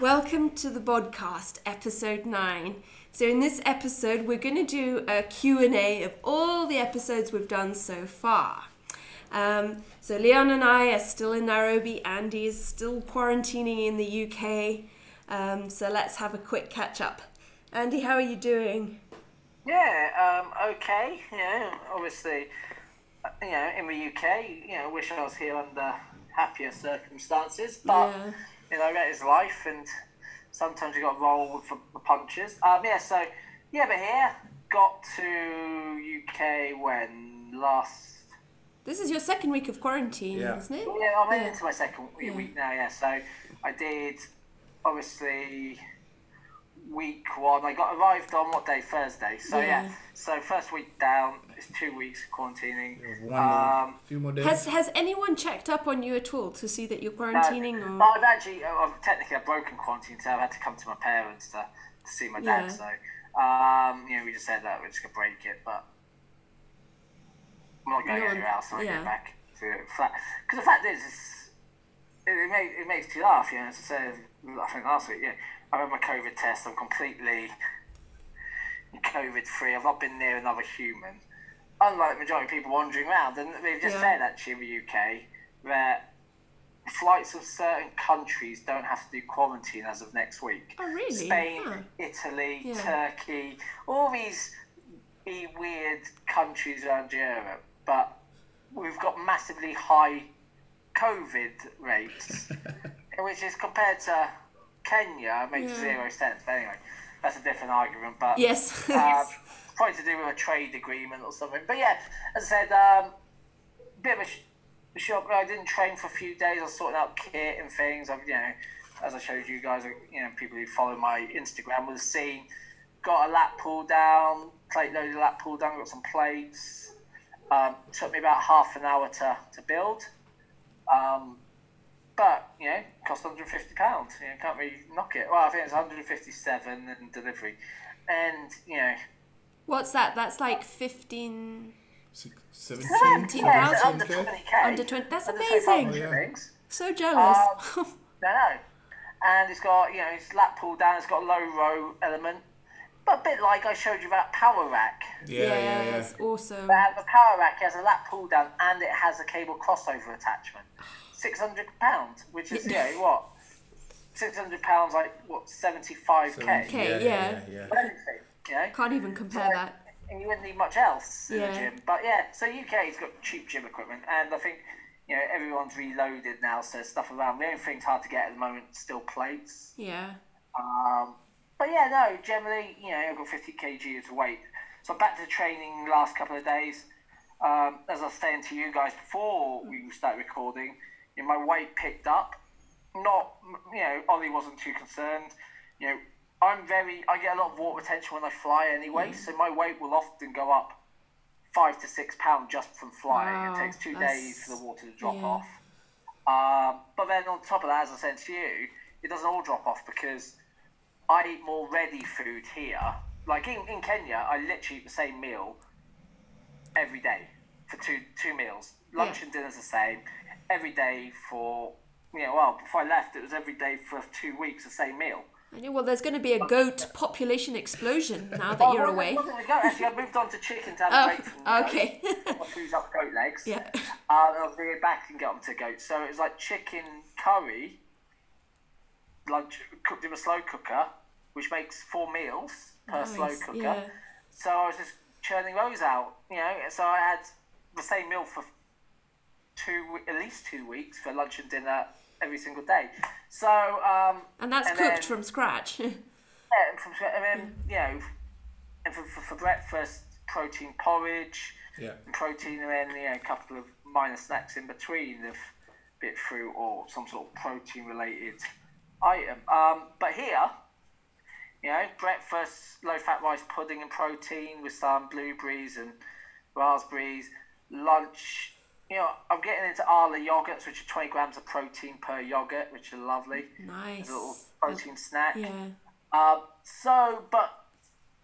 Welcome to the podcast, episode 9. So in this episode, we're going to do a Q&A of all the episodes we've done so far. Um, so Leon and I are still in Nairobi. Andy is still quarantining in the UK. Um, so let's have a quick catch up. Andy, how are you doing? Yeah, um, okay. You know, obviously, uh, you know, in the UK, you know, wish I was here under happier circumstances, but Yeah. You know, that is life, and sometimes you got to roll with the the punches. Um, yeah, so yeah, but here got to UK when last. This is your second week of quarantine, Yeah. isn't it? Yeah, I'm Yeah. into my second week, Yeah. week now. Yeah, so I did obviously week one. I got arrived on what day? Thursday. So yeah, Yeah. so first week down. It's two weeks of quarantining. One more, Um, few more days. Has has anyone checked up on you at all to see that you're quarantining? No, or I've actually, uh, I've technically a broken quarantine, so I've had to come to my parents to, to see my dad. Yeah. So, um, you know, we just said that we're just gonna break it, but I'm not going No one- anywhere else. when I yeah. get back to flat. Because the fact is, it, it, makes, it makes you laugh. You know, as I said, I think last week, yeah, I had my COVID test. I'm completely COVID free. I've not been near another human. Unlike the majority of people wandering around, and they've just Yeah. said actually in the UK that flights of certain countries don't have to do quarantine as of next week. Oh, really? Spain, Huh. Italy, Yeah. Turkey, all these weird countries around Europe, but we've got massively high COVID rates, which is compared to Kenya makes Yeah. zero sense. But anyway, that's a different argument. But Yes. uh, probably to do with a trade agreement or something. But yeah, as I said, um, bit of a sh- shock. I didn't train for a few days. I was sorting out kit and things. I've, you know, as I showed you guys, you know, people who follow my Instagram will have seen. Got a lat pull down, plate loaded lat pull down. Got some plates. Um, took me about half an hour to, to build. Um, but you know, cost 150 pounds. You know, can't really knock it. Well, I think it's 157 and delivery, and you know, What's that? That's like 15. Six, 17, Seventeen yeah, under 17K? 20k. Under 20 that's Under amazing. 25 Yeah. So jealous. Um, No, no. And it's got, you know, it's lat pull down, it's got a low row element. But a bit like I showed you that power rack. Yeah, yeah, yeah. it's awesome. That the power rack has a lat pull down and it has a cable crossover attachment. £600, which is, you know, what? £600, like, what, 75k? Okay, yeah, yeah. yeah, yeah. Anything, you? Can't even compare that. and you wouldn't need much else in Yeah. the gym. But yeah, so UK's got cheap gym equipment, and I think you know everyone's reloaded now, so stuff around. The only thing's hard to get at the moment still plates. Yeah. Um, but yeah, no, generally, you know, I've got 50 kg of weight. So back to training last couple of days. Um, as I was saying to you guys before we start recording, you know, my weight picked up. Not, you know, Ollie wasn't too concerned. You know, I'm very, I get a lot of water retention when I fly anyway, so my weight will often go up five to six pounds just from flying. Wow, it takes two days for the water to drop yeah. off. Um, but then on top of that, as I said to you, it doesn't all drop off because I eat more ready food here. Like in, in Kenya, I literally eat the same meal every day for two two meals. Lunch Yeah. and dinner's the same every day for you know. Well, before I left, it was every day for two weeks the same meal. I know, well, there's going to be a goat population explosion now that Oh, you're well, away. wasn't a goat. Actually, I moved on to chicken to have a Oh, break from okay. goat. Fuse up goat legs. Yeah. Uh, I'll bringing it back and get on to goat. So it was like chicken curry, lunch cooked in a slow cooker, which makes four meals per slow Nice, cooker. yeah. So I was just churning those out, you know. So I had the same meal for two, at least two weeks for lunch and dinner every single day. So um, And that's and cooked then- from scratch. yeah, and, from, and then you know, and for, for, for breakfast, protein porridge, Yeah. and protein, and then you know, a couple of minor snacks in between of bit fruit or some sort of protein related item. Um, but here, you know, breakfast, low fat rice pudding and protein with some blueberries and raspberries. Lunch, you know, I'm getting into Arla yogurts, which are 20 grams of protein per yogurt, which are lovely. nice. A little protein snack. Yeah. Um, so, but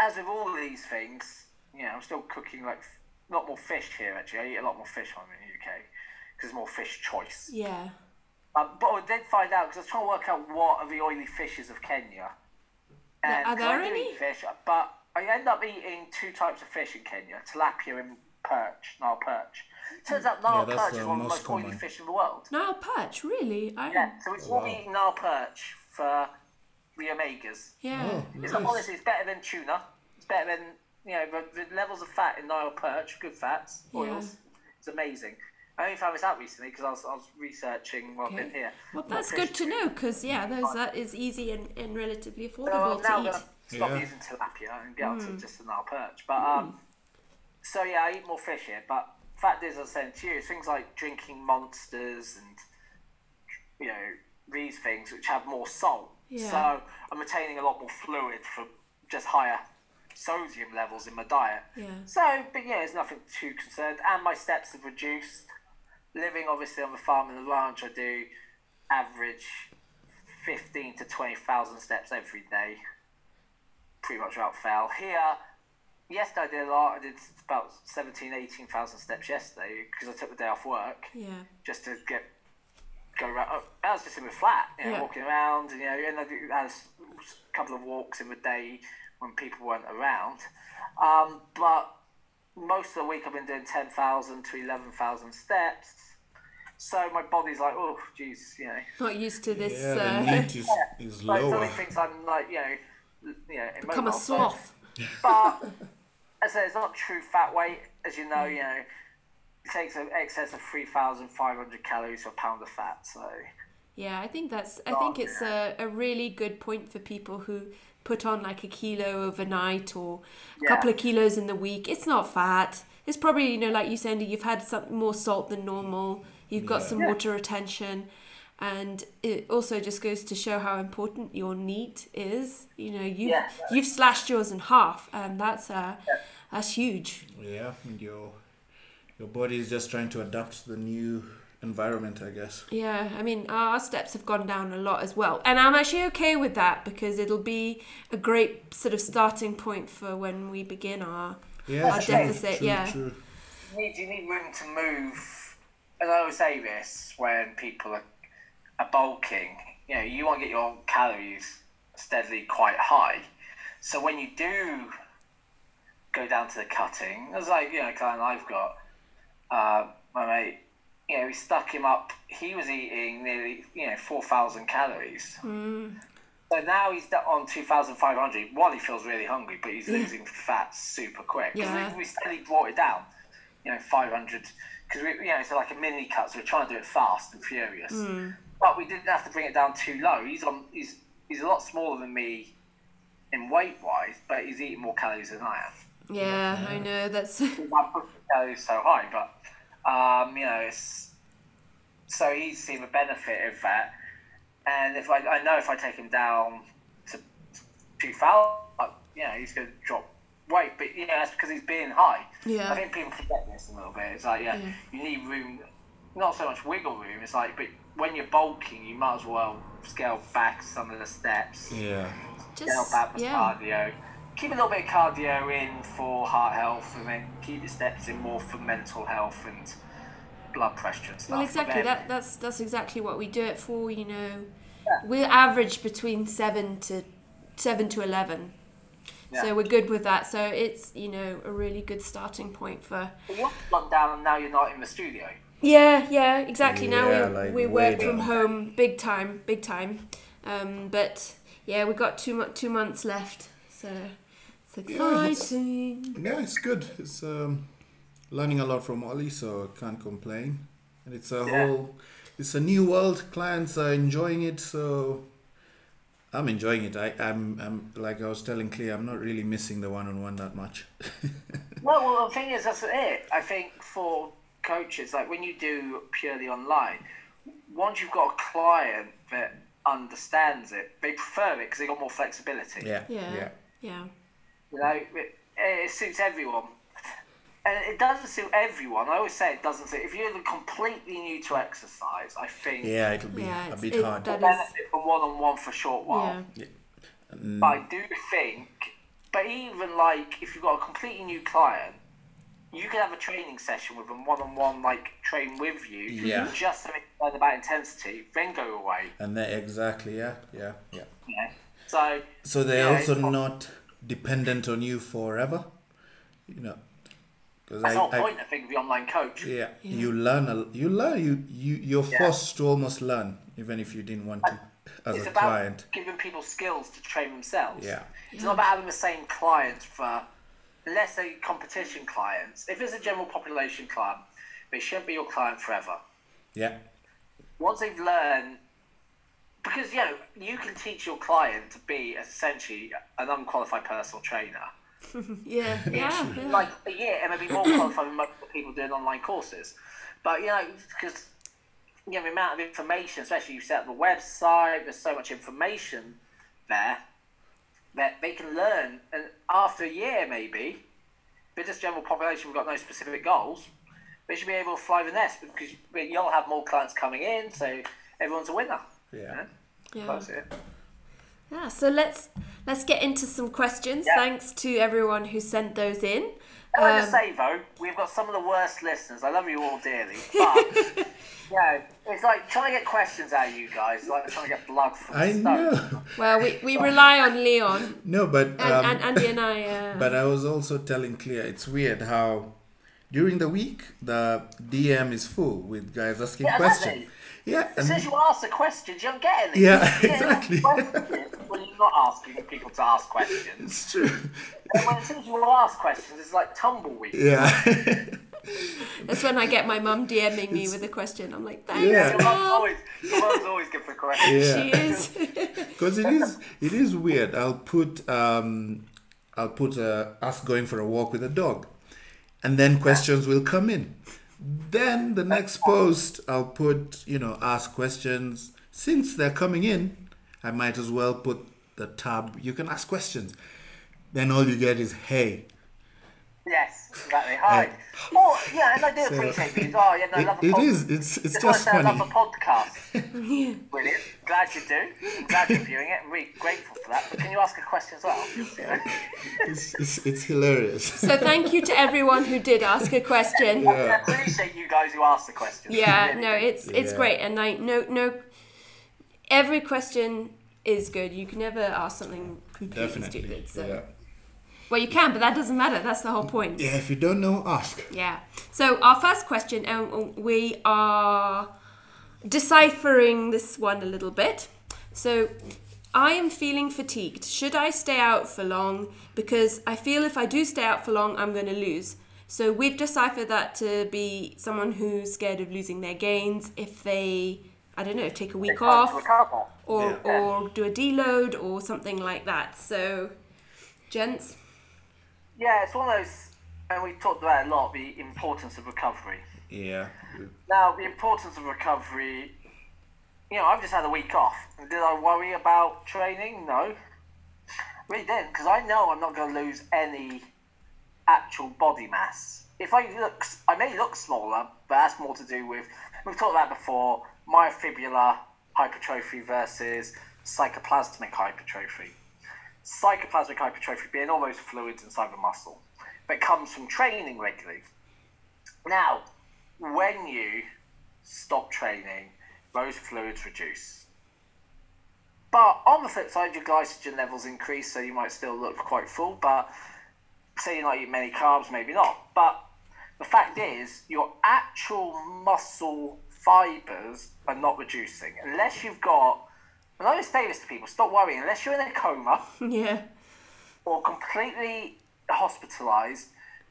as with all these things, you know, I'm still cooking like a lot more fish here. Actually, I eat a lot more fish when I'm in the UK because there's more fish choice. Yeah. Um, but I did find out because I was trying to work out what are the oily fishes of Kenya. Are 'cause there I any? fish, but I end up eating two types of fish in Kenya: tilapia and perch, Nile perch. Turns out Nile Yeah, perch the is one of the most most oily common. fish in the world. Nile perch, really? I, Yeah, so it's Wow. all eating Nile perch for the omegas. yeah. Oh, It's nice. honestly, it's better than tuna. It's better than you know the, the levels of fat in Nile perch, good fats, oils. It's amazing. I only found this out recently because I was, I was researching while I've been here. Well, that's good to know because yeah, those that is easy and, and relatively affordable I'm now to going eat. stop Yeah. using tilapia and get onto just the Nile perch. But um, so yeah, I eat more fish here. But fact is, I was saying to you, it's things like drinking monsters and you know these things which have more salt. Yeah. So I'm retaining a lot more fluid from just higher sodium levels in my diet. Yeah. So, but yeah, there's nothing too concerned. And my steps have reduced. Living obviously on the farm and the ranch, I do average 15 to 20,000 steps every day, pretty much without fail. Here, yesterday I did a lot. I did about 17, 18,000 steps yesterday because I took the day off work Yeah. just to get go around. Oh, I was just in the flat, you know, Yeah. walking around, and, you know, and I do had a s- couple of walks in the day when people weren't around. Um, but most of the week I've been doing 10,000 to 11,000 steps. So my body's like, oh, geez, you know. Not used to this. Yeah, the uh, meat is, is Like, lower. something thinks I'm like, you know, you know, become a immobile. Sloth. but as I it's not true fat weight, as you know. You know, it takes an excess of three thousand five hundred calories for a pound of fat. So Yeah, I think that's. I think it's a, a really good point for people who put on like a kilo overnight or a Yeah. couple of kilos in the week. It's not fat. It's probably you know like you said, you've had some more salt than normal. You've got Yeah. some Yeah. water retention, and it also just goes to show how important your neat is. You know, you've Yeah. you've slashed yours in half, and that's uh, that's huge. Yeah, and your your body is just trying to adapt to the new environment, I guess. Yeah, I mean, our steps have gone down a lot as well. And I'm actually okay with that because it'll be a great sort of starting point for when we begin our. Yeah, Our true, deficit, true, yeah. true. you need, you need room to move. And I always say this when people are, are bulking. You know, you want to get your calories steadily quite high. So when you do go down to the cutting, it's like you know, client I've got, uh, my mate. You know, we stuck him up. He was eating nearly you know four thousand calories. So now he's on 2,500. One, he feels really hungry, but he's losing fat super quick. Yeah. we, we steadily brought it down, you know, 500. Because, we, you know, it's like a mini cut, so we're trying to do it fast and furious. But we didn't have to bring it down too low. He's on. He's he's a lot smaller than me in weight wise, but he's eating more calories than I am. Yeah, I know that's. I push the calories so high, but um, you know, it's so he's seen the benefit of that. And if I, I know if I take him down to two thousand, you know, he's going to drop weight. But you know, that's because he's being high. Yeah. I think people forget this a little bit. It's like, yeah, Yeah. you need room, not so much wiggle room. It's like, but when you're bulking, you might as well scale back some of the steps Yeah. scale back the yeah, cardio. Keep a little bit of cardio in for heart health, and then keep your steps in more for mental health and blood pressure and stuff. well, exactly. then- That that's that's exactly what we do it for. You know, Yeah. we average between seven to seven to eleven. Yeah. So we're good with that. So it's you know a really good starting point for But you're locked down, and now you're not in the studio. Yeah, yeah, exactly. now Yeah, we, like we way work from home big time, big time. Um, but yeah, we've got two two months left, so it's Yeah, it's- Yeah, it's good. It's um, learning a lot from Ollie, so I can't complain. And it's a Yeah. whole, it's a new world. Clients are enjoying it, so I'm enjoying it. I, I'm, I'm like I was telling Clay, I'm not really missing the one-on-one that much. Well, well, the thing is, that's it. I think for coaches, like when you do purely online, once you've got a client that understands it, they prefer it because they got more flexibility. yeah, Yeah, yeah, yeah, You know, it, it suits everyone. And it doesn't suit everyone. I always say it doesn't suit. If you're completely new to exercise, I think yeah. It'll be Yeah, a it's- bit it- hard. that- benefit from one on one for a short while. yeah. Mm, But I do think, but even like if you've got a completely new client, you can have a training session with them one on one, like train with you, Yeah. just to make learn about intensity, then go away. And then exactly, yeah, yeah, yeah. Yeah. So So they're Yeah, also it's- not dependent on you forever, you know. Because that's I, the whole I point, I think, of the online coach. yeah, you learn a, you learn you you you're Yeah. forced to almost learn even if you didn't want to as it's a about client. giving people skills to train themselves. Yeah. It's not about having the same client for, unless they're competition clients. If it's a general population client, they shouldn't be your client forever. Yeah, Once they've learned, because you know you can teach your client to be essentially an unqualified personal trainer. Yeah, yeah, yeah. like a year and maybe more qualified than most of the people doing online courses. But you know, because you know the amount of information, especially you set up the website, there's so much information there that they can learn, and after a year maybe, but just general population, we've got no specific goals. They should be able to fly the nest because you'll have more clients coming in, so everyone's a winner. Yeah. yeah. That's it. Yeah, so let's let's get into some questions. Yeah. Thanks to everyone who sent those in. Can I just Um, say though, we've got some of the worst listeners. I love you all dearly, but yeah, it's like trying to get questions out of you guys, it's like trying to get blood from I stone. know. well, we, we rely on Leon No, but and, um, and Andy and I. Uh, But I was also telling Clea, it's weird how during the week the DM is full with guys asking Yeah, questions. Exactly. Yeah, As soon as you ask the questions, you don't get any. Yeah, You exactly. questions When you're not asking people to ask questions. it's true. And when, as soon as you ask questions, it's like tumbleweed. Yeah, that's when I get my mum DMing me with a question. I'm like, thanks, Yeah. Your mum's mum. always, your mum's always good for questions. yeah. She is. Because it is it is weird. I'll put um I'll put uh, us going for a walk with a dog, and then questions will come in. Then the next post I'll put you know ask questions. Since they're coming in, I might as well put the tab. You can ask questions. Then all you get is hey. Yes, exactly. Hi. Oh, yeah, and I do So- appreciate these. Oh, yeah, no, I It, love a it pod- is. It's it's Just want to just say I funny. love a podcast. Brilliant. Glad you do. I'm glad you're viewing it. I'm really grateful for that. But can you ask a question as well? It's, it's, it's hilarious. So thank you to everyone who did ask a question. I appreciate you guys who ask the questions. Yeah, Really no, it's it's Yeah. great, and I no no. Every question is good. You can never ask something completely Definitely. stupid. So. Yeah. Well, you can, but that doesn't matter. That's the whole point. Yeah. If you don't know, ask. Yeah. So our first question, and we are deciphering this one a little bit. So I am feeling fatigued. Should I stay out for long? Because I feel if I do stay out for long, I'm going to lose. So we've deciphered that to be someone who's scared of losing their gains if they, I don't know, take a week off or Yeah. or do a deload or something like that. So, gents, Yeah, it's one of those, and we talked about it a lot the importance of recovery. Yeah. Now, the importance of recovery, you know, I've just had a week off. Did I worry about training? No. Really didn't, because I know I'm not going to lose any actual body mass. If I look, I may look smaller, but that's more to do with, we've talked about before, myofibrillar hypertrophy versus sarcoplasmic hypertrophy. Sarcoplasmic hypertrophy being all those fluids inside the muscle that comes from training regularly. Now, when you stop training, those fluids reduce. But on the flip side, your glycogen levels increase, so you might still look quite full, but say you're not eating many carbs, maybe not. But the fact is, your actual muscle fibers are not reducing unless you've got. And I always say this to people: stop worrying. Unless you're in a coma yeah, or completely hospitalized,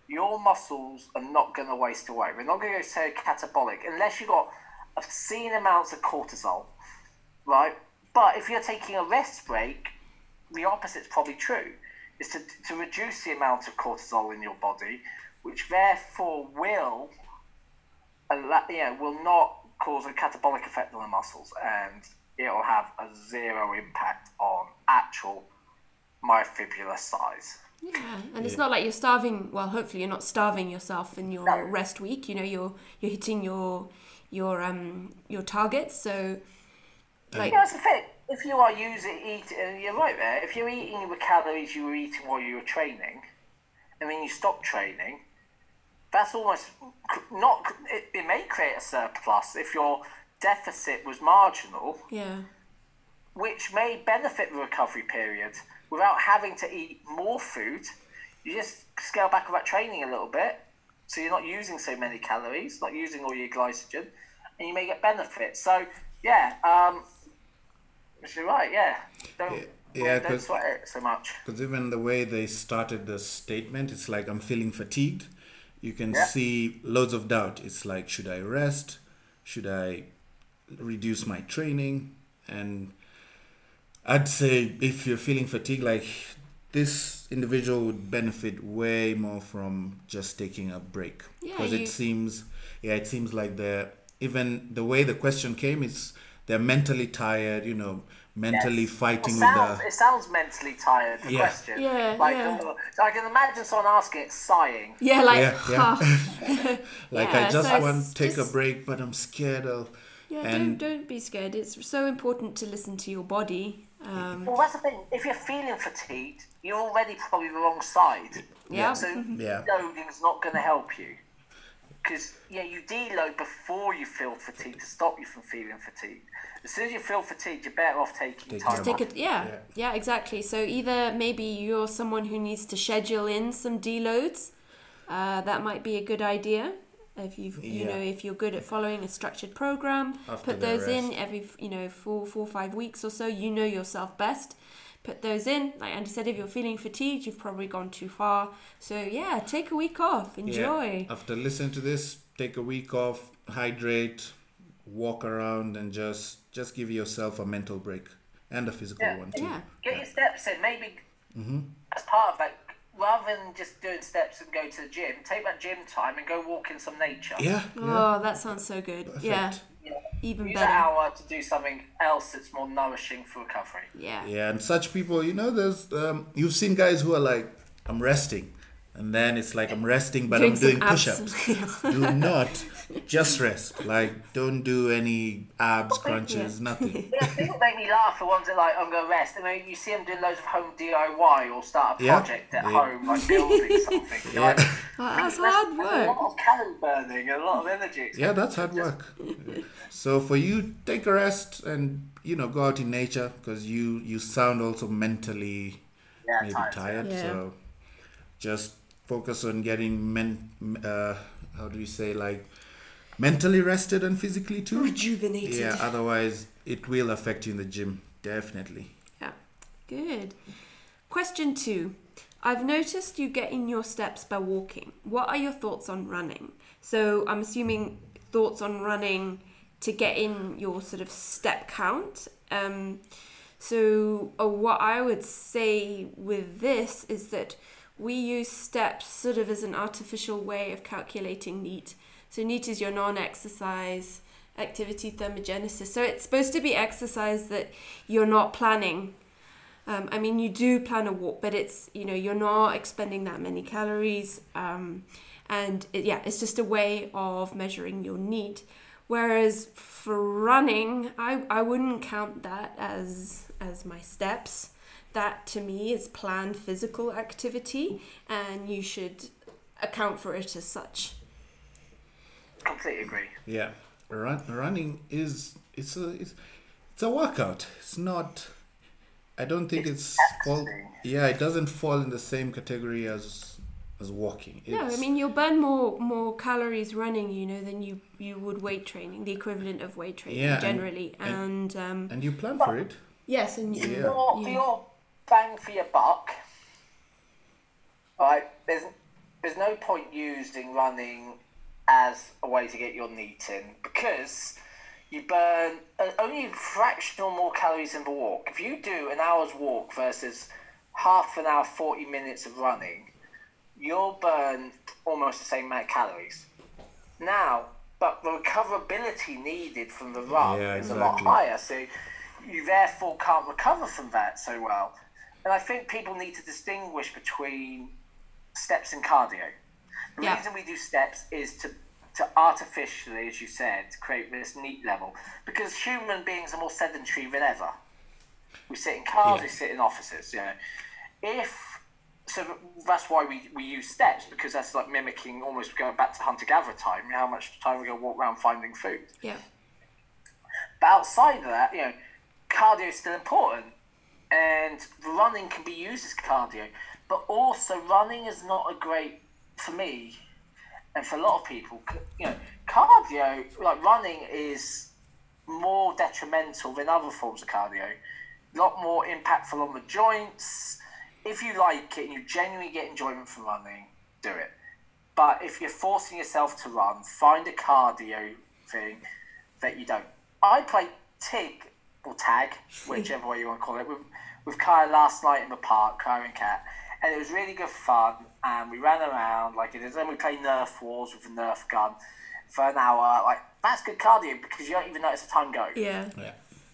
your muscles are not going to waste away. We're not going to go say catabolic unless you've got obscene amounts of cortisol, right? But if you're taking a rest break, the opposite's probably true. Is to, to reduce the amount of cortisol in your body, which therefore will, allow, yeah, will not cause a catabolic effect on the muscles, and it will have a zero impact on actual myofibrillar size. yeah, and it's not like you're starving. Well, hopefully you're not starving yourself in your No. rest week. You know, you're you're hitting your your um your targets. So, like, Yeah, that's the thing. If you are using eating, uh, you're right there. If you're eating the calories you were eating while you were training, and then you stop training, that's almost not. It, it may create a surplus if your deficit was marginal, Yeah. which may benefit the recovery period without having to eat more food. You just scale back on that training a little bit, so you're not using so many calories, not using all your glycogen, and you may get benefits. So yeah, um, you're right. Yeah, don't Yeah, don't 'cause- sweat it so much. Because even the way they started the statement, it's like I'm feeling fatigued. You can Yeah. see loads of doubt. It's like, should I rest? Should I reduce my training? And I'd say if you're feeling fatigued, like this individual would benefit way more from just taking a break. Yeah, Because you- it seems, yeah, it seems like they're even the way the question came, is they're mentally tired. You know, mentally It fighting with sounds, the. it sounds mentally tired. The Yeah. question. Yeah, Like, yeah. uh, so I can imagine someone asking it, sighing. Yeah, like, Yeah, yeah. Like Yeah, I just so want to take just- a break, but I'm scared of. Yeah, and don't, don't be scared. It's so important to listen to your body. Um, Well, that's the thing. If you're feeling fatigued, you're already probably the wrong side. yeah. So Yeah. deloading's not going to help you. Because yeah, you deload before you feel fatigued to stop you from feeling fatigued. As soon as you feel fatigued, you're better off taking Take time time Take off. it, yeah, Yeah. yeah, exactly. So either maybe you're someone who needs to schedule in some deloads. Uh, that might be a good idea. If you you Yeah. know if you're good at following a structured program, After put the those in every you know four four five weeks or so. You know yourself best. Put those in. Like Andy said, if you're feeling fatigued, you've probably gone too far. So yeah, take a week off. Enjoy. Yeah. After listening to this, take a week off, hydrate, walk around, and just just give yourself a mental break and a physical Yeah. one too. Yeah. Get your steps in. Maybe Mm-hmm. as part of that, rather than just doing steps and go to the gym, take that gym time and go walk in some nature. Yeah. yeah. Oh, that sounds so good. Yeah, Perfect. Yeah. even Use better. an hour to do something else that's more nourishing for recovery. Yeah. Yeah, and such people, you know, there's um, you've seen guys who are like, I'm resting, and then it's like I'm resting, but I'm doing push-ups. do not just rest. Like, don't do any abs crunches, nothing. Yeah, people make me laugh. The ones that like I'm going to rest, and then you see them doing loads of home DIY or start a Yeah. project at Yeah. home, like building something. You're like, Yeah, Oh, that's that's- hard that's A work. lot of calorie burning, a lot of energy. yeah, that's hard work. So for you, take a rest and you know go out in nature because you you sound also mentally Yeah, maybe tired, tired. yeah. So just focus on getting men. Uh, how do you say like mentally rested and physically too? Rejuvenated. Yeah, otherwise it will affect you in the gym, definitely. Yeah. Good. Question two. I've noticed you get in your steps by walking. What are your thoughts on running? So I'm assuming thoughts on running to get in your sort of step count. Um, so uh, what I would say with this is that we use steps sort of as an artificial way of calculating NEAT. So NEAT is your non-exercise activity thermogenesis. So it's supposed to be exercise that you're not planning um, I mean, you do plan a walk, but it's you know you're not expending that many calories, um, and it, yeah, it's just a way of measuring your NEAT. Whereas for running, I, I wouldn't count that as as my steps. That to me is planned physical activity, and you should account for it as such. Completely agree. Yeah, run, running is it's a it's, it's a workout. It's not. I don't think it's, fall. Yeah, it doesn't fall in the same category as as walking. No, I mean you'll burn more more calories running, you know, than you you would weight training, the equivalent of weight training Yeah, generally. and- And, um, and you plan for it. yes, and you, Yeah. For, for your bang for your buck, right? There's there's no point using running as a way to get your NEAT in because you burn only a fractional more calories in the walk. If you do an hour's walk versus half an hour, forty minutes of running, you'll burn almost the same amount of calories. Now, but the recoverability needed from the run Yeah, is a lot higher, so you therefore can't recover from that so well. And I think people need to distinguish between steps and cardio. The Yeah. reason we do steps is to to artificially, as you said, create this neat level because human beings are more sedentary than ever. We sit in cars, Yeah. we sit in offices. You know, if so that's why we, we use steps because that's like mimicking almost going back to hunter gatherer time. How much time we go walk around finding food. Yeah. But outside of that, you know, cardio is still important, and running can be used as cardio. But also, running is not a great for me, and for a lot of people. You know, cardio like running is more detrimental than other forms of cardio. A lot more impactful on the joints. If you like it and you genuinely get enjoyment from running, do it. But if you're forcing yourself to run, find a cardio thing that you don't. I play TIG or tag, whichever way you want to call it, with, with Kaya last night in the park, Kaya and Kat, and it was really good fun. And we ran around like it is. Then we played Nerf Wars with a Nerf gun for an hour. Like that's good cardio because you don't even notice the time go. Yeah. Yeah.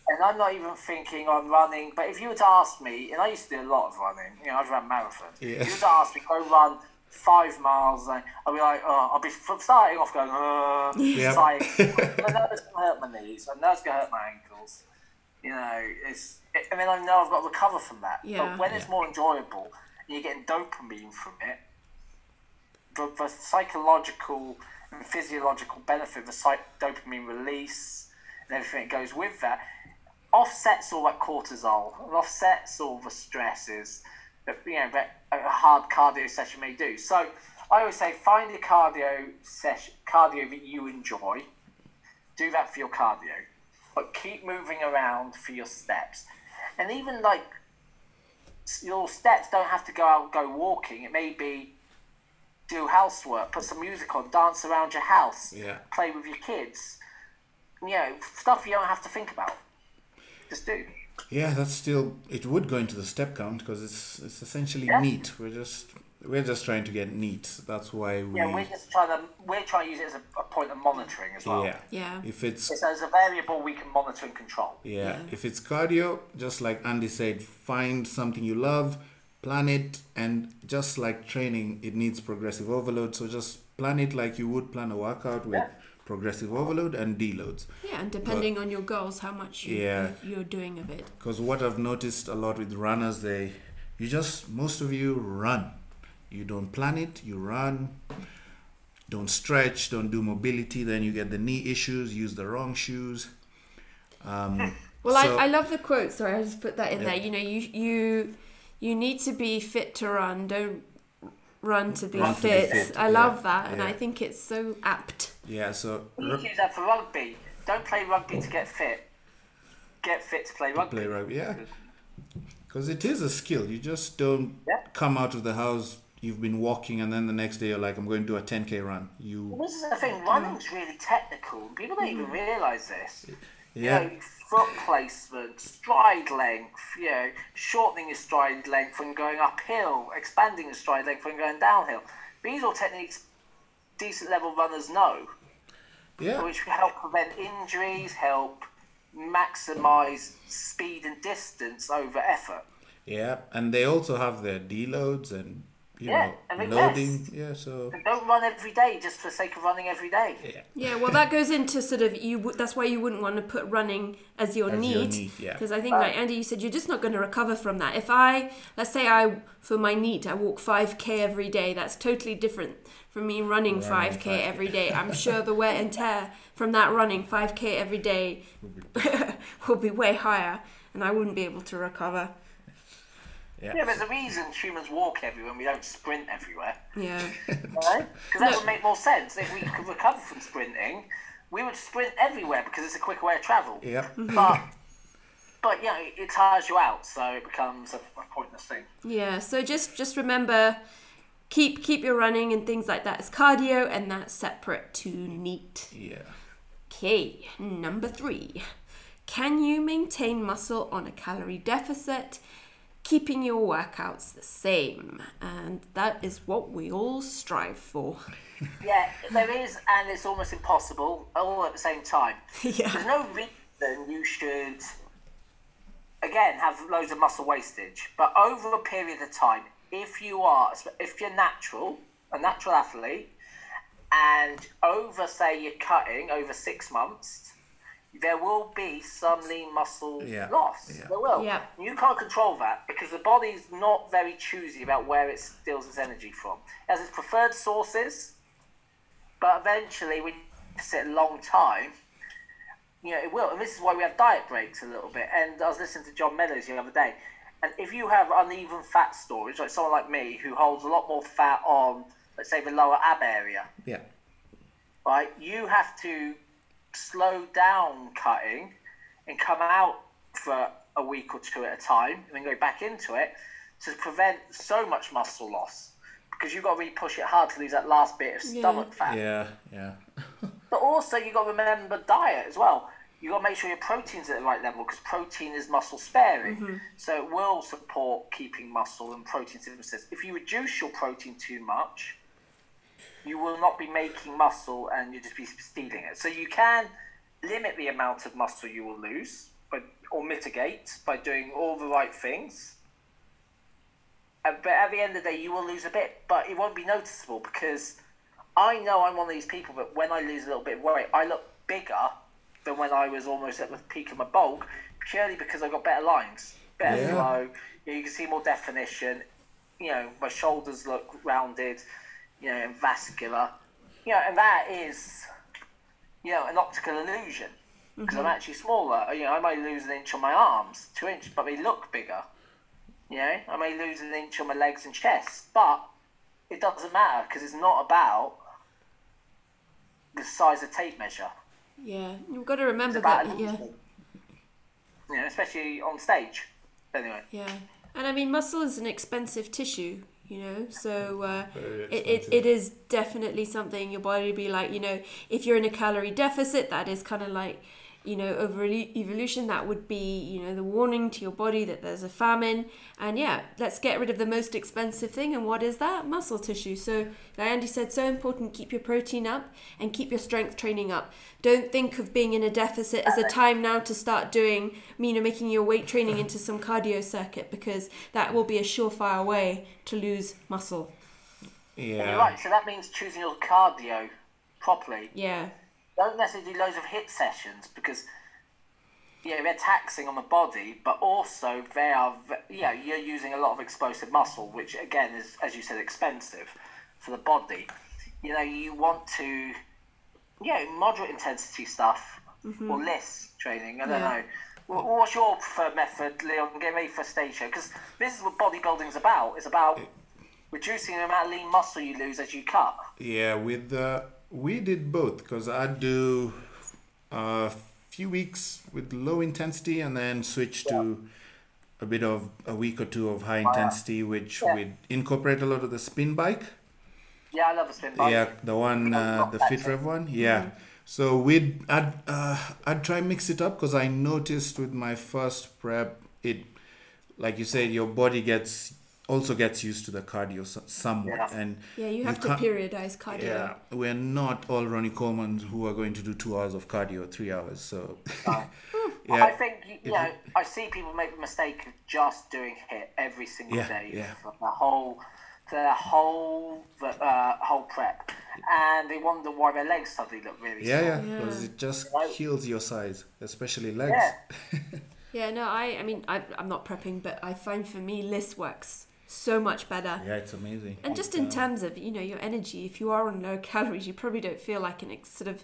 And I'm not even thinking I'm running. But if you were to ask me, and I used to do a lot of running, you know, I've run marathons. Yeah. If you were to ask me, go run five miles, and I'll be like, oh, I'll be starting off going, uh, Yeah. sighing. I know it's gonna hurt my knees. I know it's gonna hurt my ankles. You know, it's. It, I mean, I know I've got to recover from that. Yeah. But when it's more enjoyable and you're getting dopamine from it, the, the psychological and physiological benefit, the psych- dopamine release, and everything that goes with that, offsets all that cortisol and offsets all the stresses that you know that a hard cardio session may do. So I always say find a cardio session, cardio that you enjoy. Do that for your cardio, but keep moving around for your steps, and even like your steps don't have to go out and go walking. It may be do housework, put some music on, dance around your house, Yeah. play with your kids. You know, stuff you don't have to think about. Just do. Yeah, that's still it would go into the step count because it's it's essentially Yeah. neat. We're just we're just trying to get neat. That's why we Yeah, we're just trying to we're trying to use it as a, a point of monitoring as well. yeah. Yeah. If it's It's as a variable we can monitor and control. yeah, Yeah. if it's cardio, just like Andy said, find something you love, plan it, and just like training, it needs progressive overload. So just plan it like you would plan a workout with Yeah. progressive overload and deloads. Yeah, and depending on your goals, how much you, Yeah. you're doing of it. Because what I've noticed a lot with runners, they you just most of you run. You don't plan it, you run. Don't stretch, don't do mobility, then you get the knee issues, use the wrong shoes. Um, Well, so- I, I love the quote. Sorry, I just put that in Yeah. there. You know, you you you need to be fit to run. Don't run to be, Run to be fit. fit, I yeah, love that, and yeah. I think it's so apt. yeah, so We ru- use that for rugby. Don't play rugby to get fit. Get fit to play rugby. play rugby, yeah. Because it is a skill. You just don't Yeah. come out of the house. You've been walking, and then the next day you're like, "I'm going to do a 10k run." You, this is the thing. Running's really technical. People don't even mm. realise this. yeah, You know, foot placement, stride length, you know, shortening your stride length when going uphill, expanding your stride length when going downhill. These are techniques decent level runners know, yeah, which help prevent injuries, help maximise speed and distance over effort. yeah. And they also have their deloads and you Yeah, and know they loading. rest. Yeah, so And don't run every day just for the sake of running every day. yeah. Yeah, well, that goes into sort of you. w- That's why you wouldn't want to put running as your As NEAT, NEAT, yeah. Because I think, like Andy, you said, you're just not going to recover from that. If I, let's say, I for my NEAT, I walk five k every day. That's totally different from me running Running five k 5K. every day. I'm sure the wear and tear from that running five k every day will be way higher, and I wouldn't be able to recover. Yeah. Yeah, there's a reason humans walk everywhere and we don't sprint everywhere. Yeah, Because that would make more sense. If we could recover from sprinting, we would sprint everywhere because it's a quicker way of travel. Yeah. Mm-hmm. But, but you know, it, it tires you out, so it becomes a, a pointless thing. yeah. So just just remember, keep keep your running and things like that as cardio, and that's separate to neat. Yeah. Okay, number three. Can you maintain muscle on a calorie deficit, keeping your workouts the same? And that is what we all strive for. Yeah, there is, and it's almost impossible, all at the same time. Yeah. There's no reason you should, again, have loads of muscle wastage. But over a period of time, if you are, if you're natural, a natural athlete, and over, say, you're cutting over six months, there will be some lean muscle Yeah, loss. yeah. There will. Yeah. You can't control that because the body's not very choosy about where it steals its energy from. It has its preferred sources, but eventually, when you sit a long time, you know, it will. And this is why we have diet breaks a little bit. And I was listening to John Meadows the other day. And if you have uneven fat storage, like someone like me who holds a lot more fat on, let's say, the lower ab area, Yeah. right, you have to slow down cutting and come out for a week or two at a time and then go back into it to prevent so much muscle loss. Because you've got to really push it hard to lose that last bit of Yeah. stomach fat. Yeah. Yeah. But also, you've got to remember diet as well. You've got to make sure your protein's at the right level because protein is muscle sparing, mm-hmm. so it will support keeping muscle and protein synthesis. If you reduce your protein too much, you will not be making muscle and you'll just be stealing it. So you can limit the amount of muscle you will lose, but or mitigate by doing all the right things. Uh, But at the end of the day, you will lose a bit, but it won't be noticeable because I know I'm one of these people that when I lose a little bit of weight, I look bigger than when I was almost at the peak of my bulk, purely because I got better lines, better Yeah. flow. You, know, you can see more definition. You know, my shoulders look rounded. You know, and vascular. You know, and that is, you know, an optical illusion because I'm mm-hmm. actually smaller. Uh, you know, I may lose an inch on my arms, two inches, but they look bigger. You know, I may lose an inch on my legs and chest, but it doesn't matter because it's not about the size of tape measure. Yeah, you've got to remember that. Yeah, You know, especially on stage. Anyway, yeah. And I mean, muscle is an expensive tissue, you know, so uh, it, it, it is definitely something your body be like, you know, if you're in a calorie deficit, that is kind of like, you know, over evolution, that would be, you know, the warning to your body that there's a famine. And yeah, let's get rid of the most expensive thing. And what is that? Muscle tissue. So, like Andy said, so important, keep your protein up and keep your strength training up. Don't think of being in a deficit as a time now to start doing, you know, making your weight training into some cardio circuit because that will be a surefire way to lose muscle. And you're Yeah. right. So that means choosing your cardio properly. Yeah. Don't necessarily do loads of HIIT sessions because yeah, they're taxing on the body, but also they are ve- yeah, you're using a lot of explosive muscle, which again is, as you said, expensive for the body. You know, you want to yeah, moderate intensity stuff mm-hmm. or less training. I don't Yeah. know. What's your preferred method, Leon? Get ready for stage show because this is what bodybuilding's about. It's about reducing the amount of lean muscle you lose as you cut. Yeah, with the we did both because I do a few weeks with low intensity and then switch to a bit of a week or two of high intensity, which Yeah. would incorporate a lot of the spin bike. Yeah, I love a spin bike. Yeah, the one, uh, the Fit Rev one. Yeah. So we'd I'd uh, I'd try mix it up because I noticed with my first prep it, like you said, your body gets also gets used to the cardio somewhat, Yeah. and Yeah, you have to periodize cardio. Yeah, we're not all Ronnie Coleman who are going to do two hours of cardio, three hours. So, I yeah, think you, you know I see people make the mistake of just doing HIIT every single Yeah, day yeah. for the whole for the whole uh, whole prep, and they wonder why their legs suddenly look really yeah, small. yeah, because it just Right. kills your size, especially legs. Yeah. Yeah, no, I, I mean, I, I'm not prepping, but I find for me, LISS works so much better. Yeah, it's amazing. And just in terms of, you know, your energy, if you are on low calories, you probably don't feel like an ex- sort of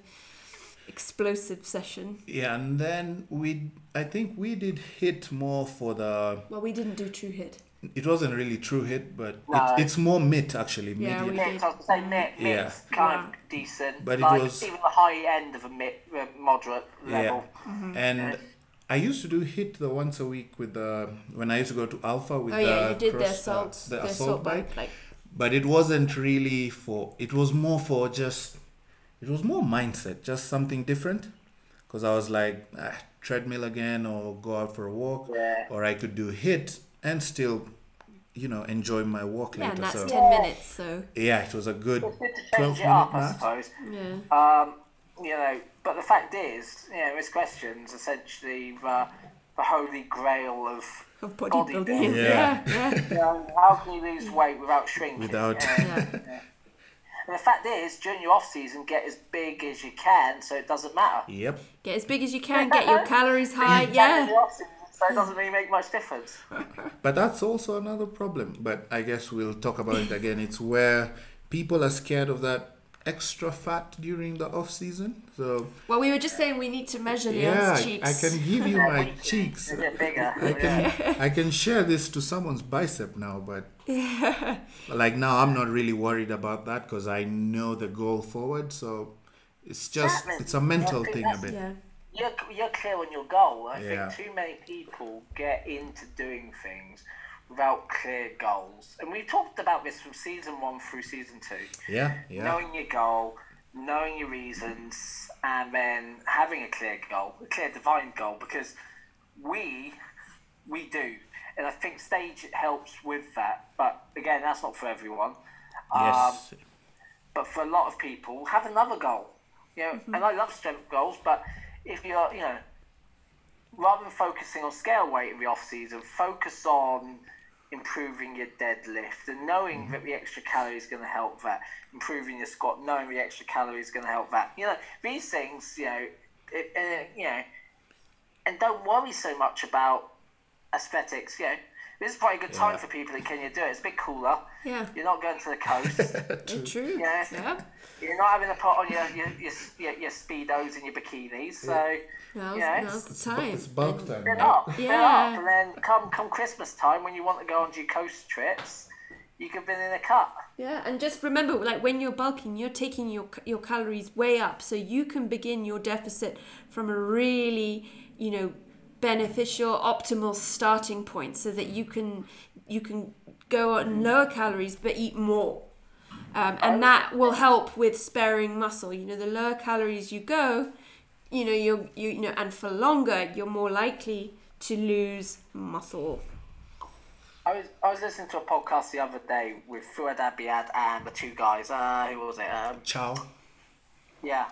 explosive session. Yeah, and then we, I think we did HIIT more for the. Well, we didn't do true HIIT. It wasn't really true HIIT, but No. it, it's more mid actually. Yeah, medium. we- Mix, I was gonna say mix, Yeah. kind Wow. of decent, But it like was- even the high end of a mid, uh, moderate level. Yeah, and I used to do HIIT the once a week with the when I used to go to Alpha with Oh the yeah, you did the cross- uh, assault, the the assault assault bike. bike. Like, but it wasn't really for it was more for just it was more mindset just something different because i was like ah, treadmill again or go out for a walk Yeah. or i could do HIIT and still you know enjoy my walk yeah, later and that's so ten minutes. So yeah it was a good It's good to 12 change it up, I suppose. yeah, Um, you know, but the fact is, you know, this question's essentially the, the holy grail of of bodybuilding. Bodybuilding. Yeah, yeah, you know, how can you lose weight without shrinking? Without- Yeah. yeah. And the fact is, during your off season, get as big as you can, so it doesn't matter. Yep. Get as big as you can, get your calories high. Yeah. the so it doesn't really make much difference. But that's also another problem. But I guess we'll talk about it again. It's where people are scared of that extra fat during the off season. So Well, we were just saying we need to measure yeah, Leon's I, cheeks. I can give you my cheeks. They get bigger. I can I can share this to someone's bicep now, but yeah. like now I'm not really worried about that because I know the goal forward. So it's just Chapman, it's a mental yeah, thing a bit. Yeah. You're, you're clear on your goal. I Yeah. think too many people get into doing things without clear goals. And we've talked about this from season one through season two. Yeah, yeah, knowing your goal, knowing your reasons, and then having a clear goal, a clear divine goal, because we we do, and I think stage helps with that. But again, that's not for everyone. Um, yes, but for a lot of people, have another goal. You know, and I love strength goals, but if you're, you know, rather than focusing on scale weight in the off season, focus on improving your deadlift and knowing that the extra calorie is going to help that. Improving your squat, knowing the extra calorie is going to help that. You know, these things, you know, it, uh, you know, and don't worry so much about aesthetics. You know, this is probably a good time Yeah. for people in Kenya to do it. It's a bit cooler. Yeah. You're not going to the coast. True. True. Yeah. Yeah. You're not having to put on your your, your, your, your speedos and your bikinis, so Now's, Yeah. now's the time. it's bulk time. they're now. up, they're Yeah. up. And then come come Christmas time when you want to go on your coast trips, you could be in a cut. Yeah, and just remember, like when you're bulking, you're taking your your calories way up, so you can begin your deficit from a really, you know, beneficial, optimal starting point, so that you can you can go on lower calories but eat more, um, and that will help with sparing muscle. You know, the lower calories you go, you know, you you you know, and for longer, you're more likely to lose muscle. I was I was listening to a podcast the other day with Fouad Abiad and the two guys. Uh, who was it? Um, Ciao. yeah.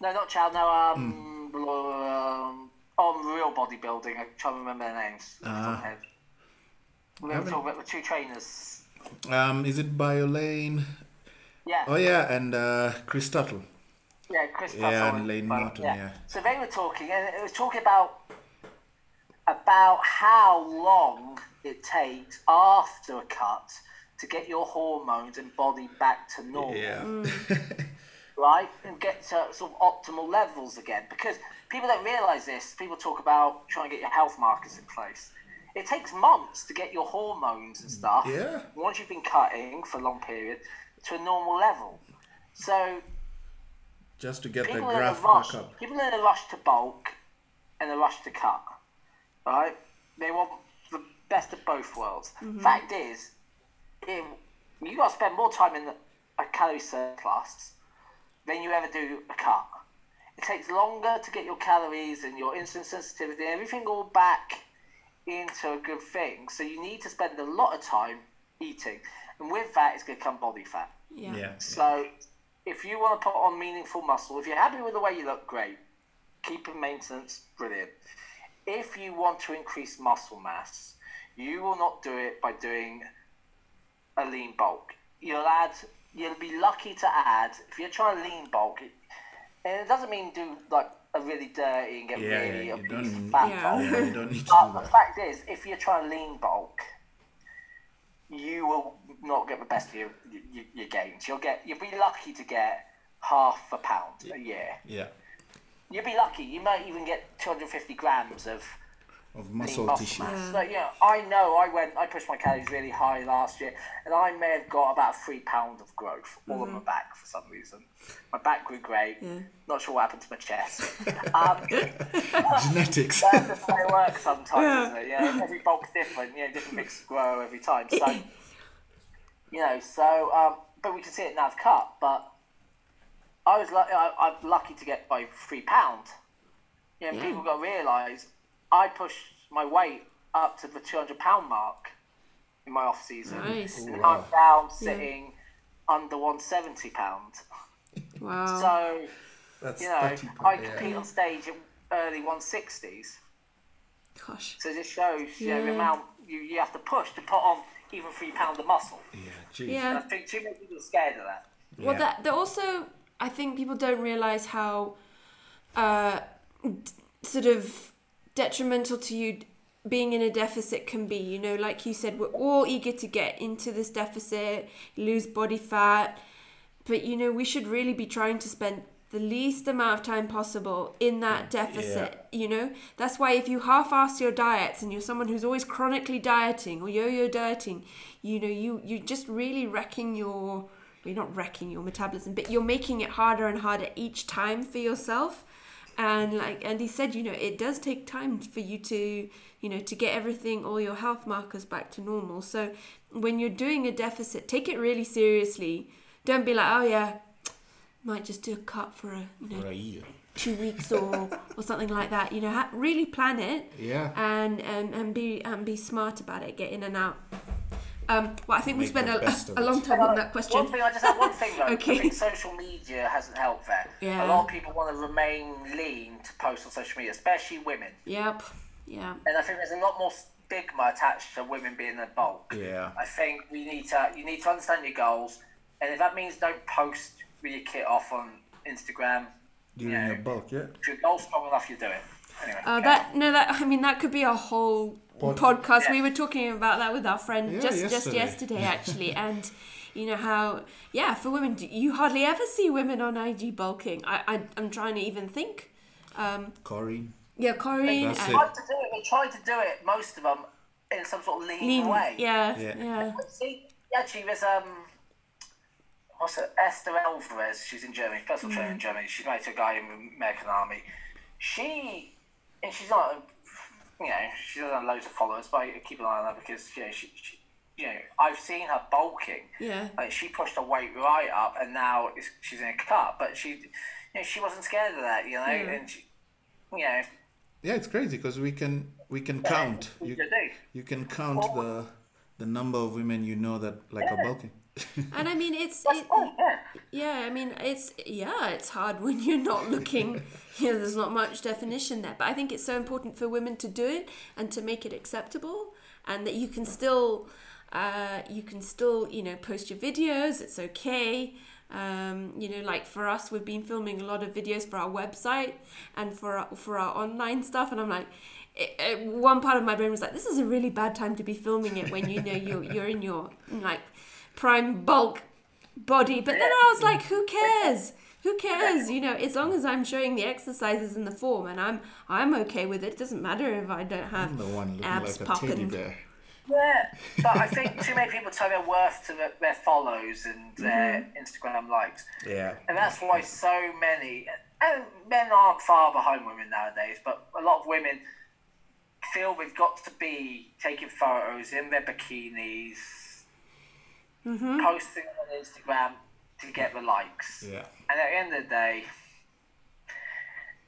No, not Chow. No, um, um, on real bodybuilding. I'm trying to remember their names. off the top of my head. We were haven't- talking about the two trainers. Um, is it Biolayne? Yeah. Oh yeah, and uh, Chris Tuttle. Yeah, Chris Yeah, Tuttle and Layne well, Norton, yeah. So they were talking, and it was talking about about how long it takes after a cut to get your hormones and body back to normal, Yeah. right, and get to sort of optimal levels again. Because people don't realise this. People talk about trying to get your health markers in place. It takes months to get your hormones and stuff. Yeah. Once you've been cutting for a long period to a normal level. So Just to get the people are graph rush. back up. People are in a rush to bulk and a rush to cut. Right? They want the best of both worlds. Mm-hmm. Fact is, if you got to spend more time in a calorie surplus than you ever do a cut. It takes longer to get your calories and your insulin sensitivity and everything all back into a good thing. So you need to spend a lot of time eating, and with that, it's going to come body fat. Yeah. Yeah. So, if you want to put on meaningful muscle, if you're happy with the way you look, great. Keeping maintenance, brilliant. If you want to increase muscle mass, you will not do it by doing a lean bulk. You'll add, you'll be lucky to add, if you're trying to lean bulk, it, and it doesn't mean do like a really dirty and get Yeah, really yeah, obese fat Yeah. bulk. Yeah, you don't need to But the fact is, if you're trying to lean bulk, you will not get the best of your, your, your gains. You'll get you'll be lucky to get half a pound a year. Yeah. You'll be lucky. You might even get 250 grams of Of muscle muscle tissue. mass. So yeah, I know I went. I pushed my calories really high last year, and I may have got about three pounds of growth all on my back for some reason. My back grew great. Yeah. Not sure what happened to my chest. um, Genetics. that's the way it works sometimes, isn't it? Yeah, every bulk's different. You know, different bits grow every time. So, you know, so um, but we can see it now. I've cut, but I was lucky. I, I'm lucky to get by three pound. You know, Yeah. people got to realise I pushed my weight up to the 200 pound mark in my off season. Nice. And Wow. I'm down sitting under 170 pound. Wow. So That's you know, 30 I yeah. compete on stage at early 160s. Gosh. So this shows you know, the amount you, you have to push to put on even three pounds of muscle. Yeah, jeez. I think too many people are scared of that. Well, Yeah. that that also, I think people don't realize how uh, d- sort of detrimental to you being in a deficit can be. You know, like you said, we're all eager to get into this deficit, lose body fat, but you know, we should really be trying to spend the least amount of time possible in that deficit. You know, that's why if you half-ass your diets and you're someone who's always chronically dieting or yo-yo dieting, you know, you you're just really wrecking your you're not wrecking your metabolism, but you're making it harder and harder each time for yourself. And like and he said, you know, it does take time for you to, you know, to get everything, all your health markers back to normal. So when you're doing a deficit, take it really seriously. Don't be like, oh yeah, might just do a cut for a, you know, For a year. two weeks or or something like that. You know, ha- really plan it Yeah. and and and be and be smart about it. Get in and out. Um, well, I think we Make spent a, a long time on that One question. thing I just have one thing though. Okay. I think social media hasn't helped there. Yeah. A lot of people want to remain lean to post on social media, especially women. Yep. Yeah. And I think there's a lot more stigma attached to women being in bulk. Yeah. I think we need to you need to understand your goals, and if that means don't post with your kit off on Instagram, During Yeah. your bulk, yeah. if your goal's strong enough, you do it. Anyway, Uh, okay. that no, that I mean that could be a whole Pod- podcast. We were talking about that with our friend Yeah, just just yesterday. yesterday actually, and you know how yeah for women you hardly ever see women on IG bulking. I, I I'm trying to even think. Um, Corey. yeah, Corinne That's and tried to do it. They tried to do it. Most of them in some sort of lean, Lean, way. yeah, Yeah. yeah, See, actually, there's um, what's it? Esther Alvarez. She's in Germany, personal trainer in Germany. She's married to a guy in the American Army. She, and she's not, you know, she doesn't have loads of followers, but I keep an eye on her because you know she, she you know, I've seen her bulking. yeah. Like she pushed her weight right up, and now it's, she's in a cut. But she, you know, she wasn't scared of that, you know, Yeah. and she, you know, Yeah, it's crazy because we can we can count. you You do. you can count the the number of women you know that like are bulking. And I mean it's it, yeah. Yeah, I mean it's yeah, it's hard when you're not looking. you know, there's not much definition there, but I think it's so important for women to do it and to make it acceptable, and that you can still, uh, you can still, you know, post your videos. It's okay. Um, you know, like for us, we've been filming a lot of videos for our website and for our, for our online stuff, and I'm like. It, it, one part of my brain was like, "This is a really bad time to be filming it when you know you're you're in your like prime bulk body. But then I was like, who cares? Who cares? You know, as long as I'm showing the exercises in the form and I'm I'm okay with it. It doesn't matter if I don't have I'm the one looking abs like a teddy popping. bear. Yeah, but I think too many people tie their worth to their, their follows and their mm-hmm. Instagram likes, Yeah. and that's why so many and men aren't far behind women nowadays. But a lot of women feel they've got to be taking photos in their bikinis, Mm-hmm. posting on Instagram to get the likes. Yeah. And at the end of the day,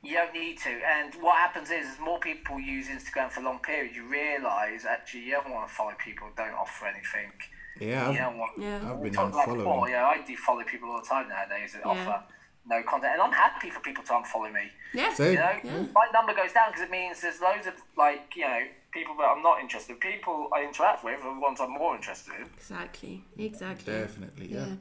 you don't need to. And what happens is, as more people use Instagram for a long periods, you realise actually you don't want to follow people who don't offer anything. Yeah. You I've, don't want. Yeah. I've been talked about before, yeah, I do follow people all the time nowadays that Yeah. offer no content, and I'm happy for people to unfollow me. Yeah. Same. You know, Yeah. my number goes down because it means there's loads of like you know people that I'm not interested. People I interact with are the ones I'm more interested in. Exactly. Exactly. Definitely. Yeah. Yeah.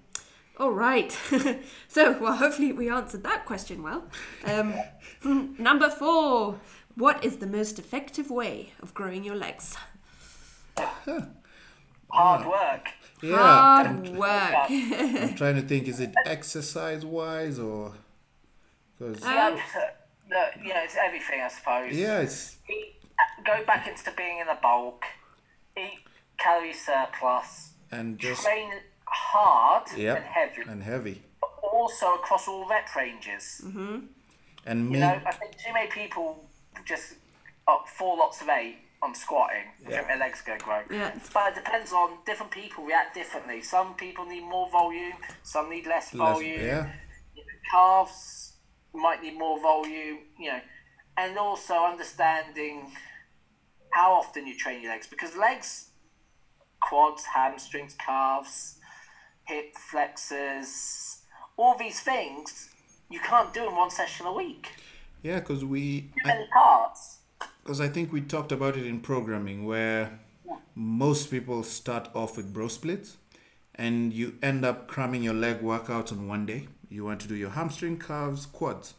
All right. so, well, hopefully we answered that question well. Um, number four. What is the most effective way of growing your legs? Hard work. Yeah. Hard work. I'm trying to think. Is it exercise wise or? Because Um, Look, yeah, it's everything I suppose. yeah, it's Eat, go back into being in the bulk. Eat calorie surplus. and just Train hard Yep. and heavy. and heavy but also across all rep ranges. Mm-hmm. and me. You know, I think too many people just up four lots of eight on squatting. I Yeah. think their legs going to grow. Yeah. But it depends on different people react differently. Some people need more volume. Some need less less- volume. yeah. Calves might need more volume. You know, and also understanding how often you train your legs because legs, quads, hamstrings, calves, hip flexors, all these things you can't do in one session a week. Yeah, because we, Too many parts. because I think we talked about it in programming where most people start off with bro splits and you end up cramming your leg workouts on one day. You want to do your hamstring, calves, quads.